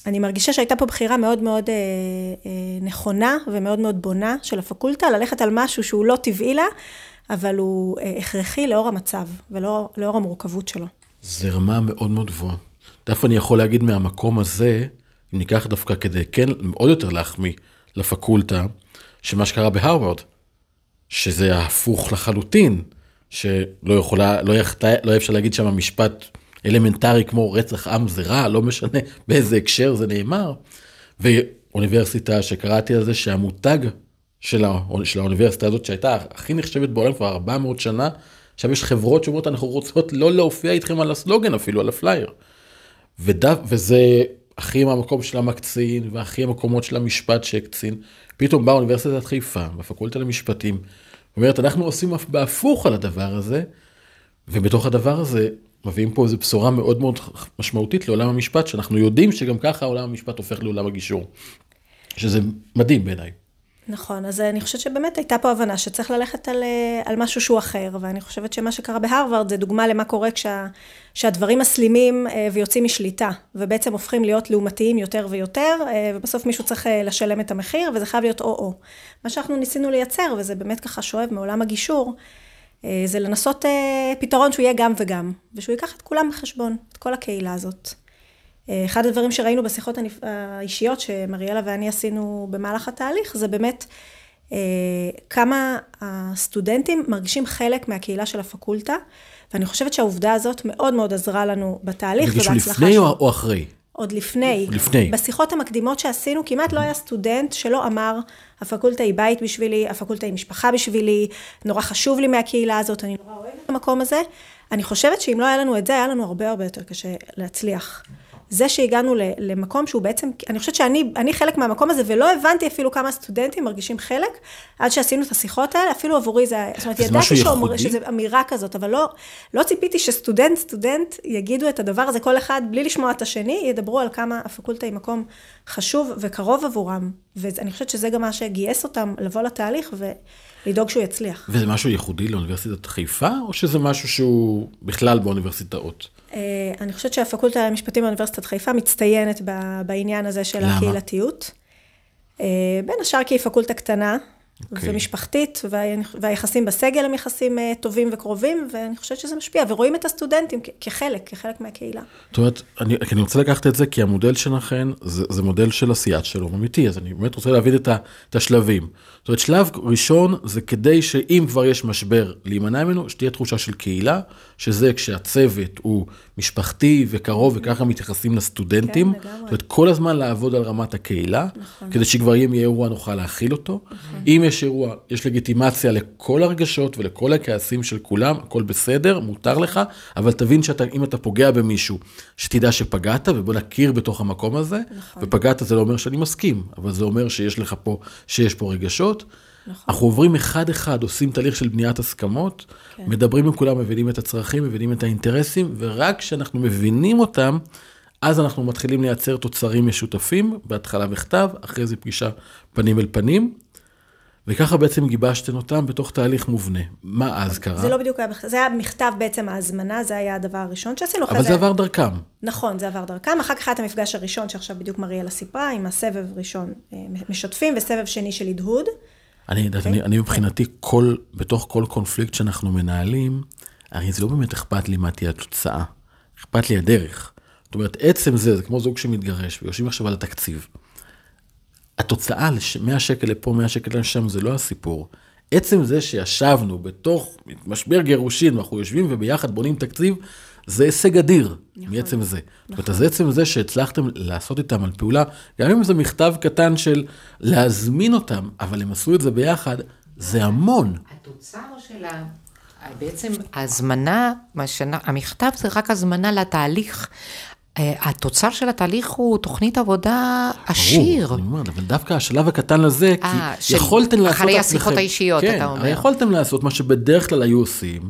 אני מרגישה שהייתה פה בחירה מאוד מאוד אה, אה, נכונה ומאוד מאוד בונה של הפקולטה, ללכת על משהו שהוא לא טבעי לה, אבל הוא אה, הכרחי לאור המצב ולאור המורכבות שלו. זה רמה מאוד מאוד גבוהה. דווקא אני יכול להגיד מהמקום הזה, אם ניקח דווקא כדי כן עוד יותר להחמיא לפקולטה, שמה שקרה בהרווארד, שזה ההפוך לחלוטין, שלא יכולה, לא, יכתה, לא אפשר להגיד שם משפט אלמנטרי כמו רצח עם זה רע, לא משנה באיזה הקשר זה נאמר. ואוניברסיטה שקראתי על זה שהמותג של, הא... של האוניברסיטה הזאת שהייתה הכי נחשבת בעולם כבר 400 שנה, עכשיו יש חברות שאומרות אנחנו רוצות לא להופיע איתכם על הסלוגן אפילו, על הפלייר. ודווקא, וזה הכי מהמקום של המקצין והכי המקומות של המשפט שהקצין. פתאום באה אוניברסיטת חיפה, בפקולטה למשפטים, אומרת אנחנו עושים בהפוך על הדבר הזה, ובתוך הדבר הזה מביאים פה איזו בשורה מאוד מאוד משמעותית לעולם המשפט, שאנחנו יודעים שגם ככה עולם המשפט הופך לעולם הגישור. שזה מדהים בעיניי. נכון, אז אני חושבת שבאמת הייתה פה הבנה שצריך ללכת על, אה, על משהו שהוא אחר, ואני חושבת שמה שקרה בהרווארד זה דוגמה למה קורה כשה, כשהדברים מסלימים אה, ויוצאים משליטה, ובעצם הופכים להיות לעומתיים יותר ויותר, אה, ובסוף מישהו צריך לשלם את המחיר, וזה חייב להיות או-או. מה שאנחנו ניסינו לייצר, וזה באמת ככה שואב מעולם הגישור, זה לנסות אה, פתרון שהוא יהיה גם וגם, ושהוא ייקח את כולם בחשבון, את כל הקהילה הזאת. אה, אחד הדברים שראינו בשיחות האישיות שמריאלה ואני עשינו במהלך התהליך, זה באמת כמה הסטודנטים מרגישים חלק מהקהילה של הפקולטה, ואני חושבת שהעובדה הזאת מאוד מאוד עזרה לנו בתהליך ובהצלחה שלו. לפני או אחרי? עוד לפני. לפני. בשיחות המקדימות שעשינו, כמעט לא היה סטודנט שלא אמר, הפקולטה היא בית בשבילי, הפקולטה היא משפחה בשבילי, נורא חשוב לי מהקהילה הזאת, אני נורא אוהבת את המקום הזה. אני חושבת שאם לא היה לנו את זה, היה לנו הרבה הרבה יותר קשה להצליח. זה שהגענו למקום שהוא בעצם, אני חושבת שאני חלק מהמקום הזה, ולא הבנתי אפילו כמה סטודנטים מרגישים חלק, עד שעשינו את השיחות האלה, אפילו עבורי זה זאת אומרת, ידעתי שאומר, שזה אמירה כזאת, אבל לא, לא ציפיתי שסטודנט, סטודנט יגידו את הדבר הזה, כל אחד, בלי לשמוע את השני, ידברו על כמה הפקולטה היא מקום חשוב וקרוב עבורם. ואני חושבת שזה גם מה שגייס אותם לבוא לתהליך ולדאוג שהוא יצליח. וזה משהו ייחודי לאוניברסיטת חיפה, או שזה משהו שהוא בכלל באוניברסיטאות? אה, אני חושבת שהפקולטה למשפטים באוניברסיטת חיפה מצטיינת בעניין הזה של למה? הקהילתיות. אה, בין השאר כי היא פקולטה קטנה, okay. אוקיי. ומשפחתית, והיחסים בסגל הם יחסים אה, טובים וקרובים, ואני חושבת שזה משפיע, ורואים את הסטודנטים כחלק, כחלק מהקהילה. זאת אומרת, אני, אני רוצה לקחת את זה, כי המודל שלכם זה, זה מודל של עשיית שלום אמיתי, אז אני באמת רוצה להבין את, ה, את השלבים. זאת אומרת, שלב ראשון זה כדי שאם כבר יש משבר, להימנע ממנו, שתהיה תחושה של קהילה, שזה כשהצוות הוא משפחתי וקרוב, וככה מתייחסים לסטודנטים. כן, לגמרי. זאת אומרת, כל הזמן לעבוד על רמת הקהילה, נכון. כדי שכבר אם יהיה אירוע נוכל להכיל אותו. נכון. אם יש יש אירוע, יש לגיטימציה לכל הרגשות ולכל הכעסים של כולם, הכל בסדר, מותר לך, אבל תבין שאם אתה פוגע במישהו, שתדע שפגעת, ובוא נכיר בתוך המקום הזה, נכון. ופגעת זה לא אומר שאני מסכים, אבל זה אומר שיש לך פה, שיש פה רגשות. נכון. אנחנו עוברים אחד-אחד, עושים תהליך של בניית הסכמות, כן. מדברים עם כולם, מבינים את הצרכים, מבינים את האינטרסים, ורק כשאנחנו מבינים אותם, אז אנחנו מתחילים לייצר תוצרים משותפים, בהתחלה בכתב, אחרי זה פגישה פנים אל פנים, וככה בעצם גיבשתם אותם בתוך תהליך מובנה. מה אז קרה? זה לא בדיוק היה, זה היה מכתב בעצם ההזמנה, זה היה הדבר הראשון שעשינו. אבל זה, זה עבר דרכם. נכון, זה עבר דרכם. אחר כך היה את המפגש הראשון, שעכשיו בדיוק מריאלה סיפרה, עם הסבב ראשון אה, משתפים, וסבב שני של הדהוד. אני, okay. אוקיי? אני, אני מבחינתי, כל, בתוך כל קונפליקט שאנחנו מנהלים, הרי זה לא באמת אכפת לי מה תהיה התוצאה, אכפת לי הדרך. זאת אומרת, עצם זה, זה כמו זוג שמתגרש, ויושבים עכשיו על התקציב. התוצאה, 100 שקל לפה, 100 שקל לשם, זה לא הסיפור. עצם זה שישבנו בתוך משבר גירושין, ואנחנו יושבים וביחד בונים תקציב, זה הישג אדיר, נכון, מעצם זה. נכון. זאת אומרת, אז עצם זה שהצלחתם לעשות איתם על פעולה, גם אם זה מכתב קטן של להזמין אותם, אבל הם עשו את זה ביחד, זה המון. התוצר של ה... בעצם ההזמנה, המכתב זה רק הזמנה לתהליך. אה, התוצר של התהליך הוא תוכנית עבודה עשיר. ברור, אני אומר, אבל דווקא השלב הקטן הזה, כי אה, יכולתם לעשות... אחרי השיחות האישיות, כן, אתה אומר. יכולתם לעשות מה שבדרך כלל היו עושים.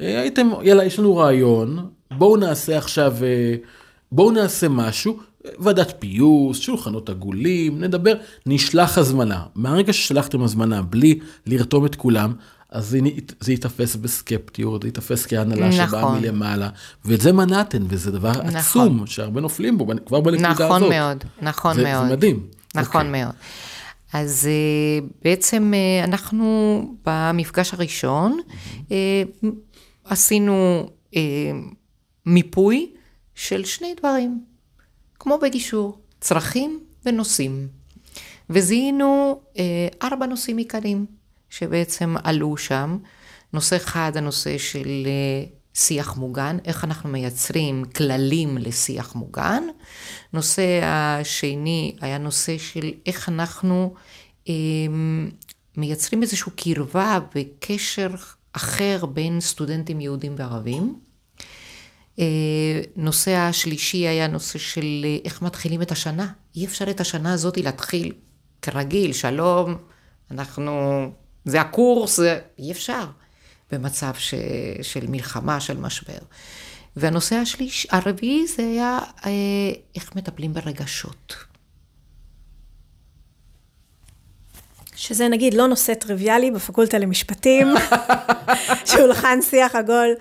אה, הייתם, יאללה, יש לנו רעיון, בואו נעשה עכשיו, בואו נעשה משהו, ועדת פיוס, שולחנות עגולים, נדבר, נשלח הזמנה. מהרגע ששלחתם הזמנה בלי לרתום את כולם, אז זה, זה ייתפס בסקפטיות, זה ייתפס כהנהלה נכון. שבאה מלמעלה, ואת זה מנעתן, וזה דבר נכון. עצום, שהרבה נופלים בו, כבר בנקודה נכון הזאת. נכון מאוד, נכון זה, מאוד. זה מדהים. נכון okay. אוקיי. מאוד. אז אה, בעצם אה, אנחנו במפגש הראשון mm-hmm. עשינו מיפוי של שני דברים, כמו בגישור, צרכים ונושאים. וזיהינו ארבע נושאים עיקריים. שבעצם עלו שם. נושא אחד, הנושא של אה, שיח מוגן, איך אנחנו מייצרים כללים לשיח מוגן. נושא השני היה נושא של איך אנחנו אה, מייצרים איזושהי קרבה וקשר אחר בין סטודנטים יהודים וערבים. אה, נושא השלישי היה נושא של אה, איך מתחילים את השנה. אי אפשר את השנה הזאת להתחיל כרגיל, שלום, אנחנו זה הקורס, זה אי אפשר במצב ש, של מלחמה, של משבר. והנושא השליש, הרביעי זה היה אה, איך מטפלים ברגשות. שזה נגיד לא נושא טריוויאלי בפקולטה למשפטים, שולחן שיח עגול.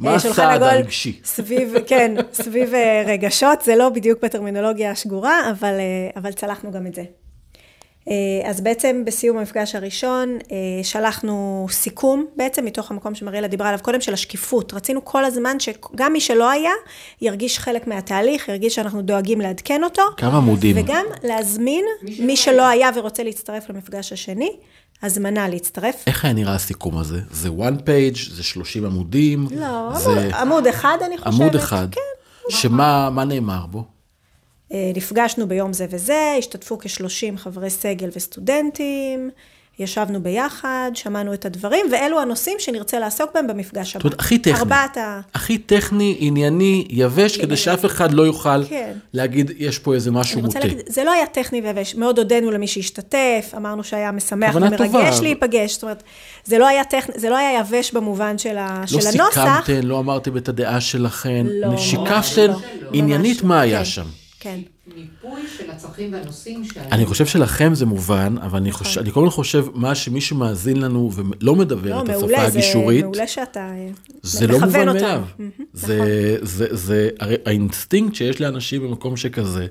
מה הסעד הרגשי? סביב, כן, סביב אה, רגשות, זה לא בדיוק בטרמינולוגיה השגורה, אבל, אה, אבל צלחנו גם את זה. אה, אז בעצם בסיום המפגש הראשון אה, שלחנו סיכום בעצם מתוך המקום שמריאלה דיברה עליו קודם של השקיפות. רצינו כל הזמן שגם מי שלא היה ירגיש חלק מהתהליך, ירגיש שאנחנו דואגים לעדכן אותו. כמה עמודים. וגם להזמין מי שלא, מי שלא היה ורוצה להצטרף למפגש השני, הזמנה להצטרף. איך היה נראה הסיכום הזה? זה one page, זה 30 עמודים? לא, זה... עמוד, עמוד אחד אני חושבת. עמוד אחד. כן. שמה נאמר בו? אה, נפגשנו ביום זה וזה, השתתפו כ-30 חברי סגל וסטודנטים, ישבנו ביחד, שמענו את הדברים, ואלו הנושאים שנרצה לעסוק בהם במפגש הבא. זאת אומרת, הכי טכני. ארבעת ה... הכי טכני, ענייני, יבש, כדי שאף אחד לא יוכל כן. להגיד, יש פה איזה משהו מוטה. להגיד, זה לא היה טכני ויבש, מאוד הודינו למי שהשתתף, אמרנו שהיה משמח ומרגש להיפגש, זאת אומרת, זה לא היה זה לא היה יבש במובן של, ה, לא של הנוסח. לא סיכמתן, לא אמרתם את הדעה שלכם, לא, שיקפתן לא, עניינית מה היה כן. שם. כן. מיפוי של הצרכים והנושאים שהיו. אני חושב שלכם זה מובן, אבל אני, חושב, אני כל הזמן חושב, מה שמי שמאזין לנו ולא מדבר לא, את מעולה, השפה הגישורית, זה מעולה שאתה זה לא מובן מאליו. זה, נכון. זה, זה, זה, הרי האינסטינקט שיש לאנשים במקום שכזה,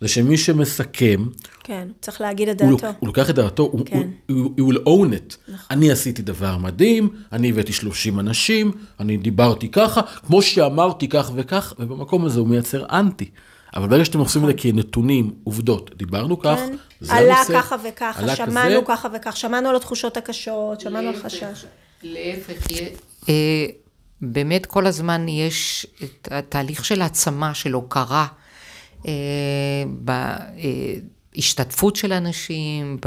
זה שמי שמסכם, כן, צריך להגיד את דעתו. הוא, הוא לוקח את דעתו, כן. הוא, הוא will own it. נכון. אני עשיתי דבר מדהים, אני הבאתי 30 אנשים, אני דיברתי ככה, כמו שאמרתי כך וכך, ובמקום הזה הוא מייצר אנטי. אבל ברגע שאתם עושים את זה כנתונים, עובדות, דיברנו כך, כן. זה עלה הנושא. עלה ככה וככה, שמענו כזה. ככה וככה, שמענו על התחושות הקשות, שמענו על חשש. להפך, אה, באמת כל הזמן יש את התהליך של העצמה, של הוקרה, אה, ב, אה, בהשתתפות של אנשים,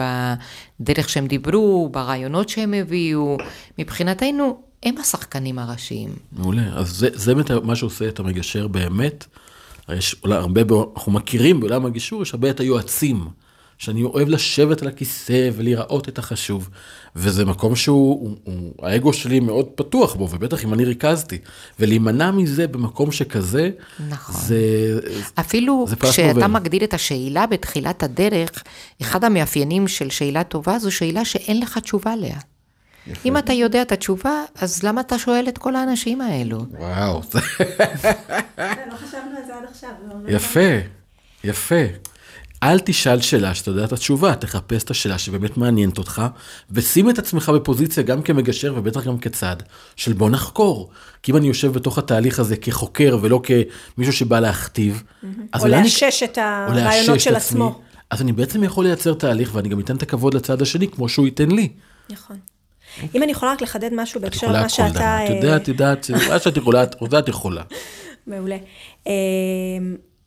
בדרך שהם דיברו, ברעיונות שהם הביאו. מבחינתנו, הם השחקנים הראשיים. מעולה. אז זה, זה מה שעושה את המגשר באמת. יש אולי הרבה, אנחנו מכירים בעולם הגישור, יש הרבה את היועצים. שאני אוהב לשבת על הכיסא ולראות את החשוב. וזה מקום שהוא, הוא, הוא, האגו שלי מאוד פתוח בו, ובטח אם אני ריכזתי. ולהימנע מזה במקום שכזה, נכון. זה... אפילו זה כשאתה מגדיל את השאלה בתחילת הדרך, אחד המאפיינים של שאלה טובה זו שאלה שאין לך תשובה עליה. יפה. אם אתה יודע את התשובה, אז למה אתה שואל את כל האנשים האלו? וואו. לא חשבנו על זה עד עכשיו. יפה, יפה. אל תשאל שאלה שאתה יודע את התשובה, תחפש את השאלה שבאמת מעניינת אותך, ושים את עצמך בפוזיציה גם כמגשר ובטח גם כצד, של בוא נחקור. כי אם אני יושב בתוך התהליך הזה כחוקר ולא כמישהו שבא להכתיב, אז או לאשש את הרעיונות של עצמי, עצמו. אז אני בעצם יכול לייצר תהליך ואני גם אתן את הכבוד לצד השני כמו שהוא ייתן לי. נכון. אם אני יכולה רק לחדד משהו בהקשר למה שאתה... את יודעת, את יודעת, מה שאת יכולה, את יכולה. מעולה. אמ,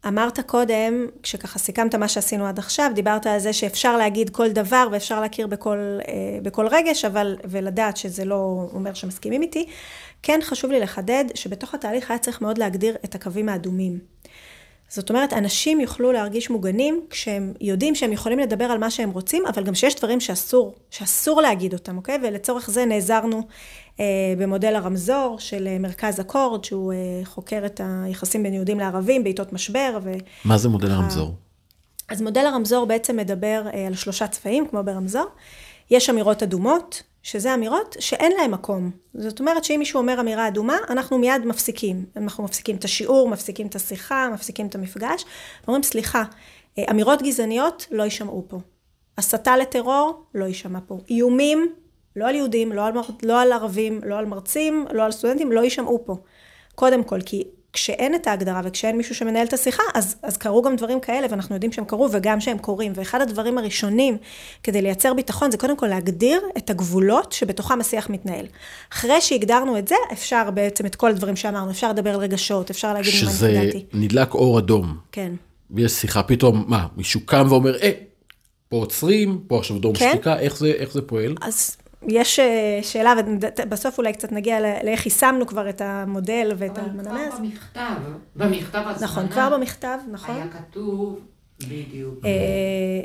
אמרת קודם, כשככה סיכמת מה שעשינו עד עכשיו, דיברת על זה שאפשר להגיד כל דבר ואפשר להכיר בכל, אה, בכל רגש, אבל, ולדעת שזה לא אומר שמסכימים איתי. כן חשוב לי לחדד שבתוך התהליך היה צריך מאוד להגדיר את הקווים האדומים. זאת אומרת, אנשים יוכלו להרגיש מוגנים כשהם יודעים שהם יכולים לדבר על מה שהם רוצים, אבל גם שיש דברים שאסור, שאסור להגיד אותם, אוקיי? ולצורך זה נעזרנו אה, במודל הרמזור של אה, מרכז אקורד, שהוא אה, חוקר את היחסים בין יהודים לערבים בעיתות משבר. ו... מה זה מודל הרמזור? אז מודל הרמזור בעצם מדבר אה, על שלושה צבעים, כמו ברמזור. יש אמירות אדומות, שזה אמירות שאין להן מקום. זאת אומרת שאם מישהו אומר אמירה אדומה, אנחנו מיד מפסיקים. אנחנו מפסיקים את השיעור, מפסיקים את השיחה, מפסיקים את המפגש. אומרים, סליחה, אה, אמירות גזעניות לא יישמעו פה. הסתה לטרור לא יישמע פה. איומים, לא על יהודים, לא על, לא על ערבים, לא על מרצים, לא על סטודנטים, לא יישמעו פה. קודם כל, כי כשאין את ההגדרה וכשאין מישהו שמנהל את השיחה, אז, אז קרו גם דברים כאלה, ואנחנו יודעים שהם קרו וגם שהם קורים. ואחד הדברים הראשונים כדי לייצר ביטחון, זה קודם כל להגדיר את הגבולות שבתוכם השיח מתנהל. אחרי שהגדרנו את זה, אפשר בעצם את כל הדברים שאמרנו, אפשר לדבר על רגשות, אפשר להגיד מה נפגעתי. שזה נדלק אור אדום. כן. ויש שיחה, פתאום, מה, מישהו קם ואומר, אה, פה עוצרים, פה עכשיו דור כן? שתיקה, איך זה, איך זה פועל? אז יש אה, שאלה, ובסוף אולי קצת נגיע לאיך יישמנו כבר את המודל ואת המנמס. אבל כבר במכתב, במכתב הזמנה. נכון, כבר במכתב, נכון. היה כתוב, בדיוק, אה,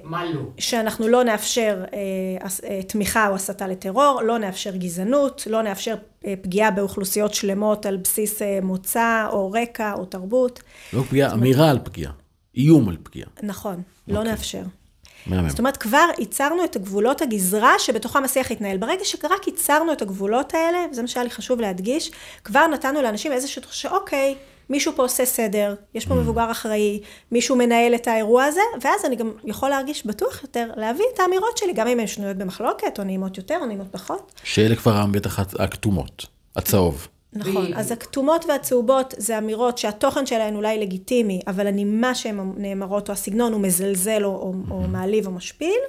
מה לא. שאנחנו לא נאפשר אה, תמיכה או הסתה לטרור, לא נאפשר גזענות, לא נאפשר פגיעה באוכלוסיות שלמות על בסיס מוצא או רקע או תרבות. לא פגיעה, אמירה על פגיעה, איום על פגיעה. נכון, לא אוקיי. נאפשר. מהמם. זאת אומרת, כבר ייצרנו את הגבולות הגזרה שבתוכם השיח יתנהל. ברגע שרק ייצרנו את הגבולות האלה, וזה מה שהיה לי חשוב להדגיש, כבר נתנו לאנשים איזושהי תחושה, אוקיי, מישהו פה עושה סדר, יש פה mm. מבוגר אחראי, מישהו מנהל את האירוע הזה, ואז אני גם יכול להרגיש בטוח יותר, להביא את האמירות שלי, גם אם הן שנויות במחלוקת, או נעימות יותר, או נעימות פחות. שאלה כבר בטח הכתומות, הצהוב. נכון, אז הכתומות והצהובות זה אמירות שהתוכן שלהן אולי לגיטימי, אבל הנימה שהן נאמרות, או הסגנון הוא מזלזל, או, או, או מעליב, או משפיל,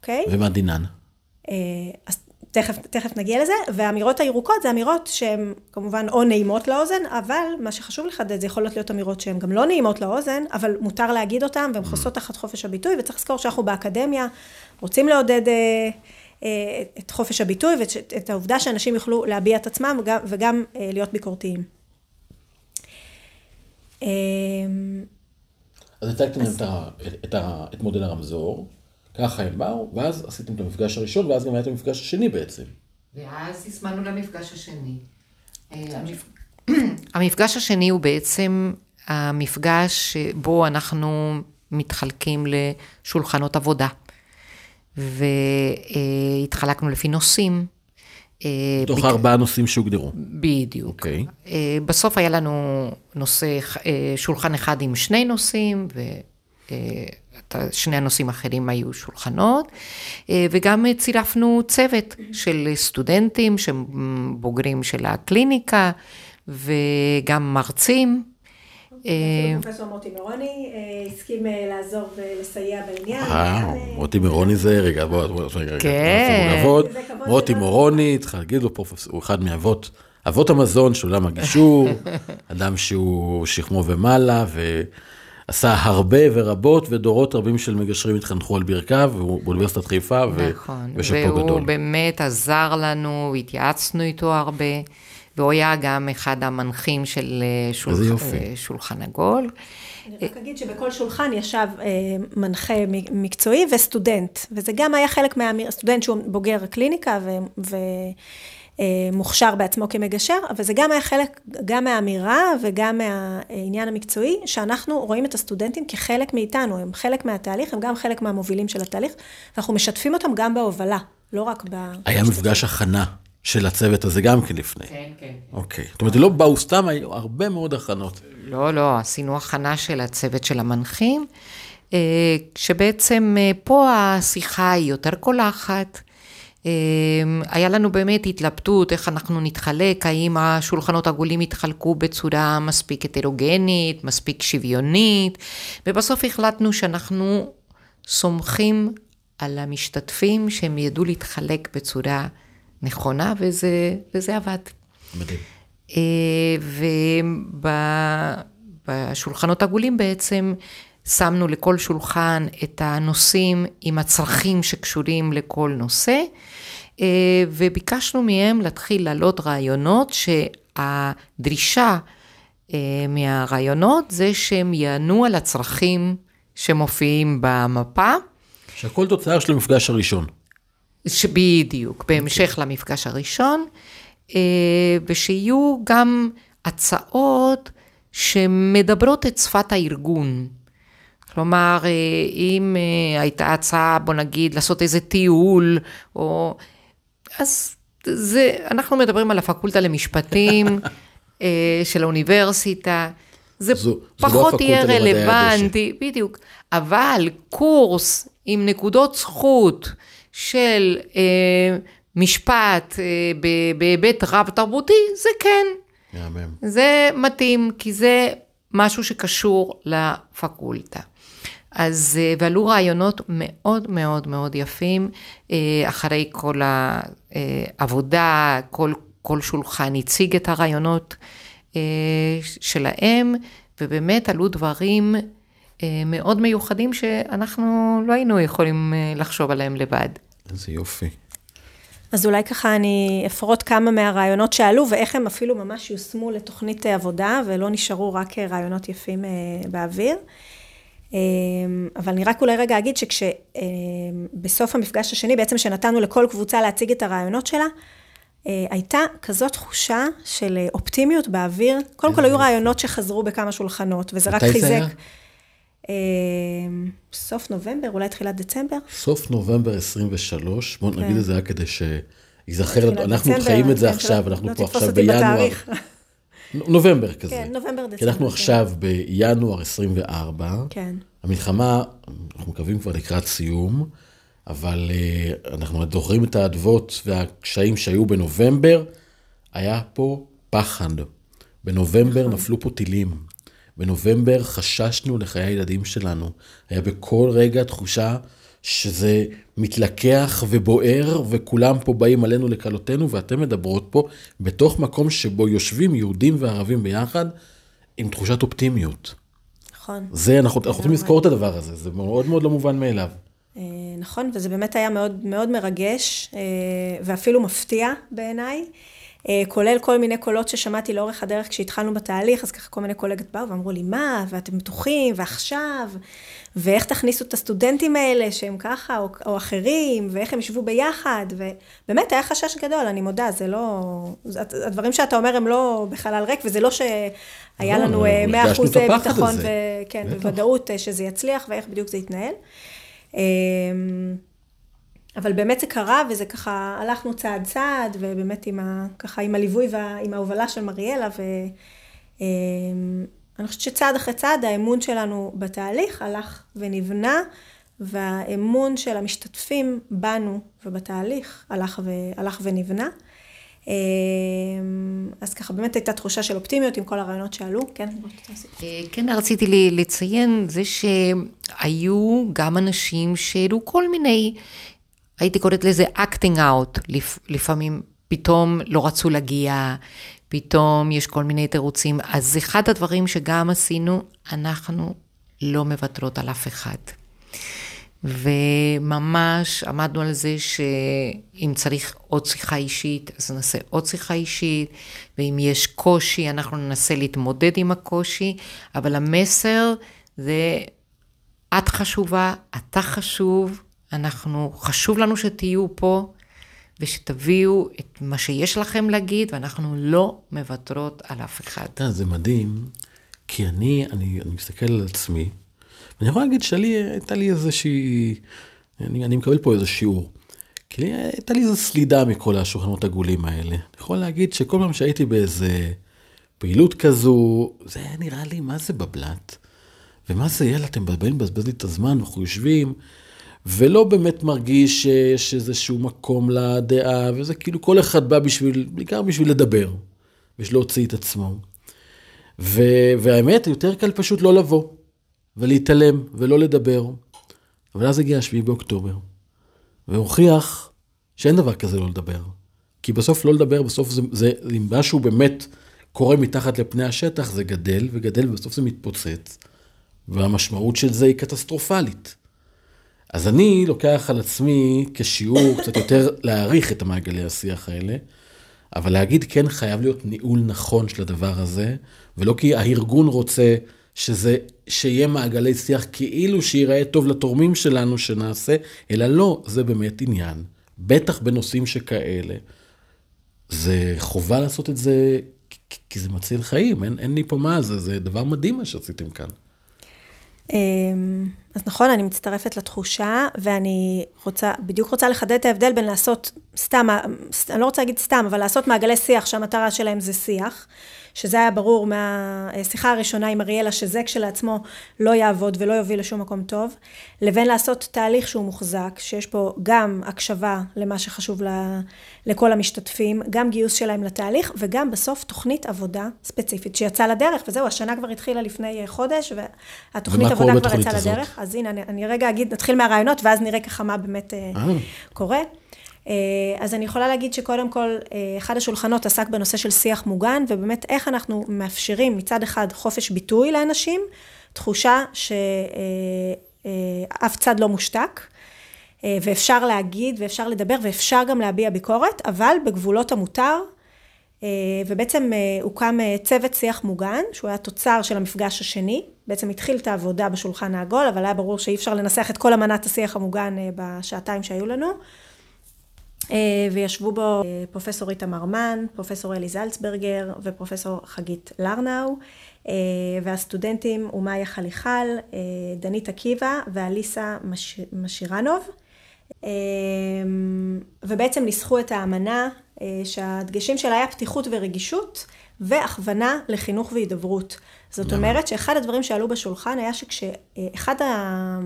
אוקיי? ומה דינן? אה, אז תכף, תכף נגיע לזה, והאמירות הירוקות זה אמירות שהן כמובן או נעימות לאוזן, אבל מה שחשוב לחדד, זה יכולות להיות אמירות שהן גם לא נעימות לאוזן, אבל מותר להגיד אותן, והן חוסות תחת חופש הביטוי, וצריך לזכור שאנחנו באקדמיה, רוצים לעודד... אה, את חופש הביטוי ואת העובדה שאנשים יוכלו להביע את עצמם וגם, וגם אה, להיות ביקורתיים. אה, אז הצגתם אז... את, את, את מודל הרמזור, ככה הם באו, ואז עשיתם את המפגש הראשון, ואז גם היה את המפגש השני בעצם. ואז הזמנו למפגש השני. המפגש השני הוא בעצם המפגש שבו אנחנו מתחלקים לשולחנות עבודה. והתחלקנו לפי נושאים. אה, תוך ארבעה נושאים שהוגדרו. בדיוק. אוקיי. אה, בסוף היה לנו נושא, אה, שולחן אחד עם שני נושאים, ושני הנושאים האחרים היו שולחנות, וגם צירפנו צוות של סטודנטים שהם בוגרים של הקליניקה, וגם מרצים. אה, פרופסור מוטי מירוני אה, הסכים אה, לעזור ולסייע בעניין. אה, מוטי מירוני זה, רגע, בוא, רגע, כן. מוטי מירוני, צריך להגיד לו, הוא אחד מאבות, אבות המזון של עולם הגישור, אדם שהוא שכמו ומעלה, עשה הרבה ורבות, ודורות רבים של מגשרים התחנכו על ברכיו, באוניברסיטת חיפה. נכון, ושאפו והוא גדול. באמת עזר לנו, התייעצנו איתו הרבה, והוא היה גם אחד המנחים של אה, שולח. אה, שולחן עגול. אני רק אגיד שבכל שולחן ישב אה, מנחה מ- מקצועי וסטודנט, וזה גם היה חלק מה... סטודנט שהוא בוגר קליניקה ומוכשר בעצמו כמגשר, אבל זה גם היה חלק, גם מהאמירה וגם מהעניין המקצועי, שאנחנו רואים את הסטודנטים כחלק מאיתנו, הם חלק מהתהליך, הם גם חלק מהמובילים של התהליך, ואנחנו משתפים אותם גם בהובלה, לא רק ב... היה מפגש הכנה של הצוות הזה גם כן לפני. כן, כן. אוקיי. זאת אומרת, לא באו סתם, היו הרבה מאוד הכנות. לא, לא, עשינו הכנה של הצוות של המנחים, אה, שבעצם אה, פה השיחה היא יותר קולחת. אה, היה לנו באמת התלבטות איך אנחנו נתחלק, האם השולחנות העגולים יתחלקו בצורה מספיק הטרוגנית, מספיק שוויונית, ובסוף החלטנו שאנחנו סומכים על המשתתפים שהם ידעו להתחלק בצורה נכונה, וזה, וזה עבד. מדהים. ובשולחנות עגולים בעצם שמנו לכל שולחן את הנושאים עם הצרכים שקשורים לכל נושא, אה, וביקשנו מהם להתחיל להעלות רעיונות שהדרישה אה, מהרעיונות זה שהם יענו על הצרכים שמופיעים במפה. שהכל תוצאה של המפגש הראשון. בדיוק, בהמשך למפגש הראשון, אה, ושיהיו גם הצעות שמדברות את שפת הארגון. כלומר, אה, אם אה, הייתה הצעה, בוא נגיד, לעשות איזה טיול, או... אז זה, אנחנו מדברים על הפקולטה למשפטים של האוניברסיטה. זה זו- זו פחות לא יהיה למדעי רלוונטי, בדיוק. אבל קורס עם נקודות זכות של אה, משפט אה, ב- בהיבט רב תרבותי, זה כן, מהמם. זה מתאים, כי זה משהו שקשור לפקולטה. אז, אה, ועלו רעיונות מאוד מאוד מאוד יפים, אה, אחרי כל העבודה, כל, כל שולחן הציג את הרעיונות אה, שלהם, ובאמת עלו דברים אה, מאוד מיוחדים שאנחנו לא היינו יכולים אה, לחשוב עליהם לבד. איזה יופי. אז אולי ככה אני אפרוט כמה מהרעיונות שעלו, ואיך הם אפילו ממש יושמו לתוכנית עבודה, ולא נשארו רק אה, רעיונות יפים אה, באוויר. אה, אבל אני רק אולי רגע אגיד שכשבסוף המפגש השני, בעצם שנתנו לכל קבוצה להציג את הרעיונות שלה, הייתה כזאת תחושה של אופטימיות באוויר. קודם כל היו רעיונות שחזרו בכמה שולחנות, וזה רק מתי זה חיזק. היה? אה, סוף נובמבר, אולי תחילת דצמבר. סוף נובמבר 23, בואו כן. נגיד את זה רק כדי שייזכר אנחנו חיים את זה כן, עכשיו, אנחנו לא פה עכשיו בינואר. נובמבר כזה. כן, נובמבר, כי דצמבר. אנחנו כן. עכשיו בינואר 24, כן. המלחמה, אנחנו מקווים כבר לקראת סיום, אבל uh, אנחנו זוכרים את האדוות והקשיים שהיו בנובמבר, היה פה פחד. בנובמבר נכון. נפלו פה טילים. בנובמבר חששנו לחיי הילדים שלנו. היה בכל רגע תחושה שזה מתלקח ובוער, וכולם פה באים עלינו לכלותנו, ואתן מדברות פה בתוך מקום שבו יושבים יהודים וערבים ביחד, עם תחושת אופטימיות. נכון. זה, אנחנו רוצים לזכור את הדבר הזה, זה מאוד מאוד לא מובן מאליו. אה, נכון, וזה באמת היה מאוד, מאוד מרגש, אה, ואפילו מפתיע בעיניי, כולל כל מיני קולות ששמעתי לאורך הדרך כשהתחלנו בתהליך, אז ככה כל מיני קולגות באו ואמרו לי, מה, ואתם בטוחים, ועכשיו, ואיך תכניסו את הסטודנטים האלה שהם ככה, או, או אחרים, ואיך הם ישבו ביחד, ובאמת היה חשש גדול, אני מודה, זה לא, הדברים שאתה אומר הם לא בחלל ריק, וזה לא שהיה נכון, לנו אבל אה, 100 הרגשנו אחוז את הפחד ביטחון. וכן, בטח. בוודאות אה, שזה יצליח, ואיך בדיוק זה יתנהל. אמ, אבל באמת זה קרה, וזה ככה, הלכנו צעד צעד, ובאמת עם ה, ככה עם הליווי ועם ההובלה של מריאלה, ואני חושבת שצעד אחרי צעד האמון שלנו בתהליך הלך ונבנה, והאמון של המשתתפים בנו ובתהליך הלך, ו, הלך ונבנה. אמ, אז ככה באמת הייתה תחושה של אופטימיות עם כל הרעיונות שעלו, כן? אה, כן, רציתי לציין זה שהיו גם אנשים שהעלו כל מיני, הייתי קוראת לזה acting out, לפ, לפעמים פתאום לא רצו להגיע, פתאום יש כל מיני תירוצים. אז אחד הדברים שגם עשינו, אנחנו לא מוותרות על אף אחד. וממש עמדנו על זה שאם צריך עוד שיחה אישית, אז נעשה עוד שיחה אישית, ואם יש קושי, אנחנו ננסה להתמודד עם הקושי, אבל המסר זה, את חשובה, אתה חשוב, אנחנו, חשוב לנו שתהיו פה, ושתביאו את מה שיש לכם להגיד, ואנחנו לא מוותרות על אף אחד. אתה זה מדהים, כי אני, אני, אני מסתכל על עצמי, ואני יכול להגיד שלי, הייתה לי איזושהי, אני, אני מקבל פה איזה שיעור. כי לי, הייתה לי איזו סלידה מכל השולחנות עגולים האלה. אני יכול להגיד שכל פעם שהייתי באיזה פעילות כזו, זה היה נראה לי, מה זה בבלת? ומה זה, יאללה, אתם באים לבזבז לי את הזמן, אנחנו יושבים, ולא באמת מרגיש שיש איזשהו מקום לדעה, וזה כאילו כל אחד בא בשביל, בעיקר בשביל לדבר, בשביל להוציא את עצמו. ו, והאמת, יותר קל פשוט לא לבוא, ולהתעלם, ולא לדבר. אבל אז הגיע 7 באוקטובר, והוכיח שאין דבר כזה לא לדבר. כי בסוף לא לדבר, בסוף זה, זה, אם משהו באמת קורה מתחת לפני השטח, זה גדל וגדל, ובסוף זה מתפוצץ, והמשמעות של זה היא קטסטרופלית. אז אני לוקח על עצמי כשיעור קצת יותר להעריך את המעגלי השיח האלה, אבל להגיד כן חייב להיות ניהול נכון של הדבר הזה, ולא כי הארגון רוצה שזה, שיהיה מעגלי שיח כאילו שיראה טוב לתורמים שלנו שנעשה, אלא לא, זה באמת עניין. בטח בנושאים שכאלה. זה חובה לעשות את זה, כי זה מציל חיים, אין, אין לי פה מה זה, זה דבר מדהים מה שעשיתם כאן. אמ, אז נכון, אני מצטרפת לתחושה, ואני רוצה, בדיוק רוצה לחדד את ההבדל בין לעשות סתם, אני לא רוצה להגיד סתם, אבל לעשות מעגלי שיח שהמטרה שלהם זה שיח, שזה היה ברור מהשיחה הראשונה עם אריאלה, שזה כשלעצמו לא יעבוד ולא יוביל לשום מקום טוב, לבין לעשות תהליך שהוא מוחזק, שיש פה גם הקשבה למה שחשוב לכל המשתתפים, גם גיוס שלהם לתהליך, וגם בסוף תוכנית עבודה ספציפית שיצאה לדרך, וזהו, השנה כבר התחילה לפני חודש, והתוכנית עבודה כבר יצאה לדרך. אז הנה, אני, אני רגע אגיד, נתחיל מהרעיונות, ואז נראה ככה מה באמת אה. אה. קורה. אה, אז אני יכולה להגיד שקודם כל, אה, אחד השולחנות עסק בנושא של שיח מוגן, ובאמת איך אנחנו מאפשרים מצד אחד חופש ביטוי לאנשים, תחושה שאף צד לא מושתק, ואפשר להגיד ואפשר לדבר ואפשר גם להביע ביקורת, אבל בגבולות המותר, ובעצם הוקם צוות שיח מוגן, שהוא היה תוצר של המפגש השני, בעצם התחיל את העבודה בשולחן העגול, אבל היה ברור שאי אפשר לנסח את כל אמנת השיח המוגן בשעתיים שהיו לנו. אה, וישבו בו אה, פרופסור איתמר מן, פרופסור אלי זלצברגר ופרופסור חגית לרנאו, אה, והסטודנטים הוא מאיה חליחל, דנית עקיבא ואליסה מש... משירנוב. ובעצם ניסחו את האמנה שהדגשים שלה היה פתיחות ורגישות והכוונה לחינוך והידברות. זאת אומרת שאחד הדברים שעלו בשולחן היה שכשאחד ה...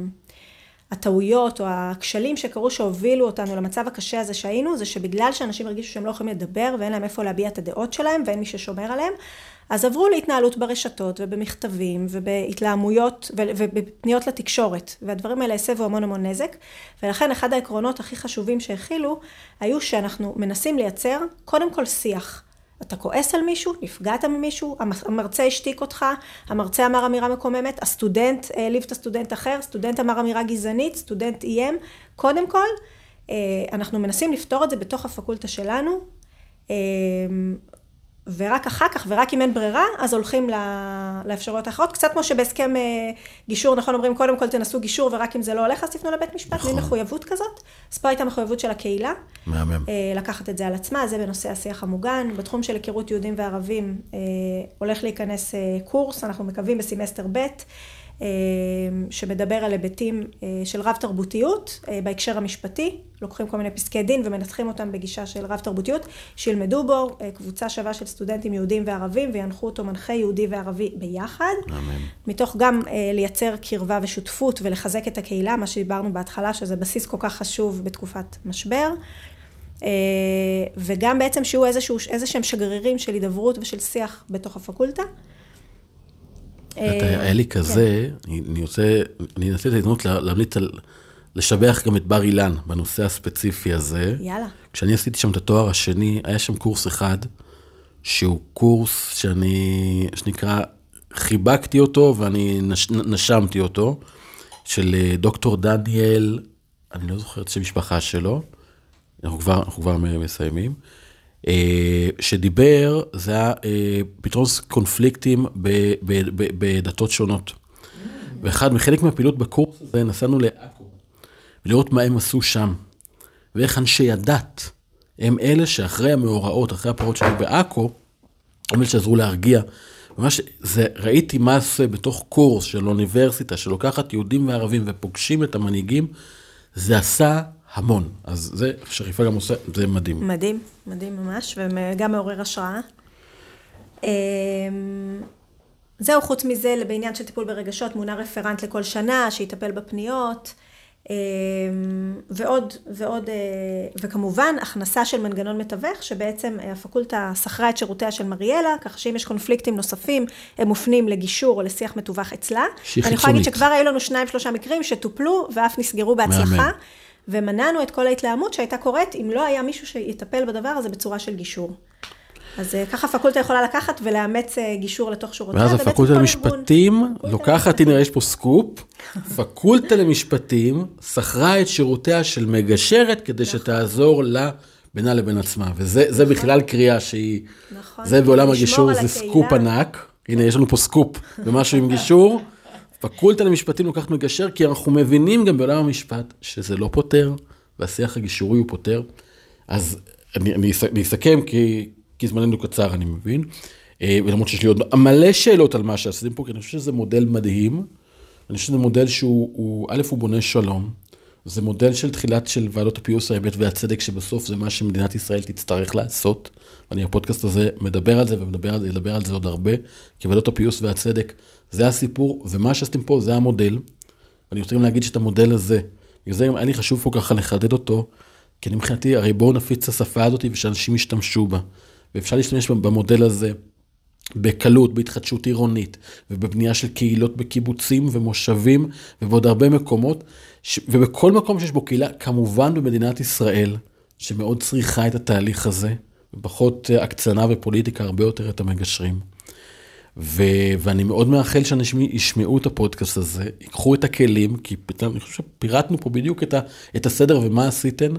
הטעויות או הכשלים שקרו שהובילו אותנו למצב הקשה הזה שהיינו, זה שבגלל שאנשים הרגישו שהם לא יכולים לדבר ואין להם איפה להביע את הדעות שלהם ואין מי ששומר עליהם, אז עברו להתנהלות ברשתות ובמכתבים ובהתלהמויות ובפניות לתקשורת, והדברים האלה הסבו המון המון נזק, ולכן אחד העקרונות הכי חשובים שהכילו, היו שאנחנו מנסים לייצר קודם כל שיח. אתה כועס על מישהו, נפגעת ממישהו, המרצה השתיק אותך, המרצה אמר אמירה מקוממת, סטודנט העליב את הסטודנט אחר, סטודנט אמר אמירה גזענית, סטודנט איים. קודם כל, אה, אנחנו מנסים לפתור את זה בתוך הפקולטה שלנו. אה, ורק אחר כך, ורק אם אין ברירה, אז הולכים לאפשרויות האחרות. קצת כמו שבהסכם אה, גישור, נכון, אומרים, קודם כל תנסו גישור, ורק אם זה לא הולך, אז תפנו לבית משפט. נכון. מין מחויבות כזאת. אז פה הייתה מחויבות של הקהילה. מהמם. אה, לקחת את זה על עצמה, זה בנושא השיח המוגן. בתחום של היכרות יהודים וערבים, אה, הולך להיכנס קורס, אנחנו מקווים בסמסטר ב'. אמ, שמדבר על היבטים אה, של רב תרבותיות אה, בהקשר המשפטי, לוקחים כל מיני פסקי דין ומנתחים אותם בגישה של רב תרבותיות, שילמדו בו אה, קבוצה שווה של סטודנטים יהודים וערבים וינחו אותו מנחה יהודי וערבי ביחד. אמן. מתוך גם לייצר קרבה ושותפות ולחזק את הקהילה, מה שדיברנו בהתחלה, שזה בסיס כל כך חשוב בתקופת משבר. וגם בעצם שיהיו איזה שהם שגרירים של הידברות ושל שיח בתוך הפקולטה. היה לי כן. כזה, אני רוצה, אני אנצל את ההזדמנות להמליץ על, לשבח גם את בר אילן בנושא הספציפי הזה. יאללה. כשאני עשיתי שם את התואר השני, היה שם קורס אחד, שהוא קורס שאני, שנקרא חיבקתי אותו ואני נש, נשמתי אותו, של אה, דוקטור דניאל, אני לא זוכר את שם המשפחה שלו, אנחנו כבר, אנחנו כבר מסיימים, אה, שדיבר, זה היה אה, פתרון קונפליקטים בדתות שונות. ואחד, מחלק מהפעילות בקורס הזה, נסענו לעכו, לראות מה הם עשו שם, ואיך אנשי הדת הם אלה שאחרי המאורעות, אחרי הפרעות שהיו בעכו, הם אלה שעזרו להרגיע. ממש, זה, ראיתי מה זה בתוך קורס של אוניברסיטה, שלוקחת יהודים וערבים ופוגשים את המנהיגים, זה עשה המון. אז זה, שריפה גם עושה, זה מדהים. מדהים, מדהים ממש, וגם מעורר השראה. אמ, זהו, חוץ מזה, בעניין של טיפול ברגשות, מונה רפרנט לכל שנה, שיטפל בפניות. אמ, ועוד, ועוד, אה, וכמובן הכנסה של מנגנון מתווך, שבעצם הפקולטה שכרה את שירותיה של מריאלה, כך שאם יש קונפליקטים נוספים, הם מופנים לגישור או לשיח מתווך אצלה. שהיא אני יכולה להגיד חיצונית. שכבר היו לנו שניים שלושה מקרים שטופלו ואף נסגרו בהצלחה. מהמם. ומנענו את כל ההתלהמות שהייתה קורית אם לא היה מישהו שיטפל בדבר הזה בצורה של גישור. אז אה, ככה הפקולטה יכולה לקחת ולאמץ אה, גישור לתוך שורותיה. ואז הפקולטה למשפטים לוקחת, הנה יש פה סקופ, פקולטה למשפטים שכרה את שירותיה של מגשרת כדי שתעזור לה בינה לבין עצמה, וזה זה בכלל קריאה שהיא, נכון. זה בעולם הגישור זה. סקופ ענק, הנה יש לנו פה סקופ במשהו עם גישור, פקולטה למשפטים לוקחת מגשר, כי אנחנו מבינים גם בעולם המשפט שזה לא פותר, והשיח הגישורי הוא פותר, אז אני, אני, אני אסכם כי, כי זמננו קצר אני מבין, אה, ולמרות שיש לי עוד מלא שאלות על מה שעשיתם פה, כי אני חושב שזה מודל מדהים, אני חושב שזה מודל שהוא, הוא, א', הוא בונה שלום, זה מודל של תחילת של ועדות הפיוס, האמת והצדק, שבסוף זה מה שמדינת ישראל תצטרך לעשות. אני, הפודקאסט הזה מדבר על זה ומדבר על זה, ידבר על זה עוד הרבה, כי ועדות הפיוס והצדק זה הסיפור, ומה שעשיתם פה זה המודל. ואני רוצה גם להגיד שאת המודל הזה, בגלל זה היה לי חשוב פה ככה לחדד אותו, כי אני מבחינתי, הרי בואו נפיץ את השפה הזאת ושאנשים ישתמשו בה. ואפשר להשתמש במודל הזה בקלות, בהתחדשות עירונית, ובבנייה של קהילות בקיבוצים ומושבים, ובעוד הרבה מקומות, ש... ובכל מקום שיש בו קהילה, כמובן במדינת ישראל, שמאוד צריכה את התהליך הזה, ופחות אה, הקצנה ופוליטיקה, הרבה יותר את המגשרים. ו... ואני מאוד מאחל שאנשים ישמעו את הפודקאסט הזה, ייקחו את הכלים, כי פתאום, אני חושב שפירטנו פה בדיוק את, ה... את הסדר ומה עשיתן,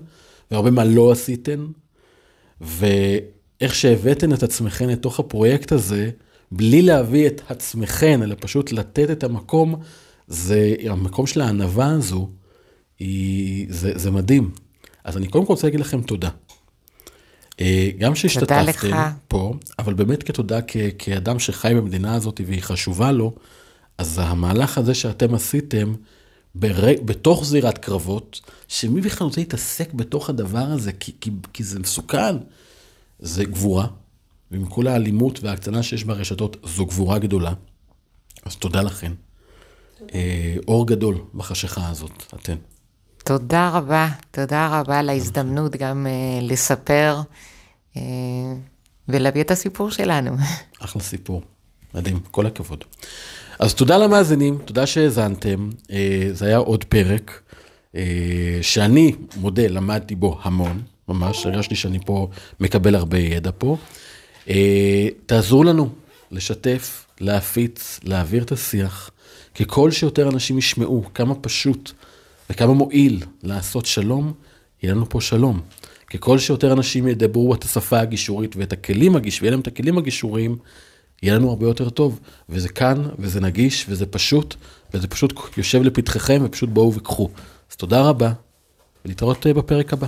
והרבה מה לא עשיתן, ואיך שהבאתן את עצמכן לתוך הפרויקט הזה, בלי להביא את עצמכן, אלא פשוט לתת את המקום, זה, המקום של הענווה הזו, היא, זה, זה מדהים. אז אני קודם כל רוצה להגיד לכם תודה. אה, גם שהשתתפתם. פה, אבל באמת כתודה כ, כאדם שחי במדינה הזאת והיא חשובה לו, אז המהלך הזה שאתם עשיתם, בר... בתוך זירת קרבות, שמי בכלל רוצה להתעסק בתוך הדבר הזה, כי, כי, כי זה מסוכן, זה גבורה, ועם כל האלימות וההקצנה שיש ברשתות, זו גבורה גדולה. אז תודה לכן. אה, אור גדול בחשיכה הזאת, אתן. תודה רבה, תודה רבה על ההזדמנות גם uh, לספר uh, ולהביא את הסיפור שלנו. אחלה סיפור, מדהים, כל הכבוד. אז תודה למאזינים, תודה שהאזנתם, אה, זה היה עוד פרק, אה, שאני מודה, למדתי בו המון, ממש, הרגשתי שאני פה מקבל הרבה ידע פה. אה, תעזרו לנו לשתף, להפיץ, להעביר את השיח, ככל שיותר אנשים ישמעו כמה פשוט וכמה מועיל לעשות שלום, יהיה לנו פה שלום. ככל שיותר אנשים ידברו את השפה הגישורית ואת הכלים הגיש, ויהיה להם את הכלים הגישוריים, יהיה לנו הרבה יותר טוב. וזה כאן, וזה נגיש, וזה פשוט, וזה פשוט יושב לפתחכם, ופשוט בואו וקחו. אז תודה רבה, ולהתראות אה, בפרק הבא.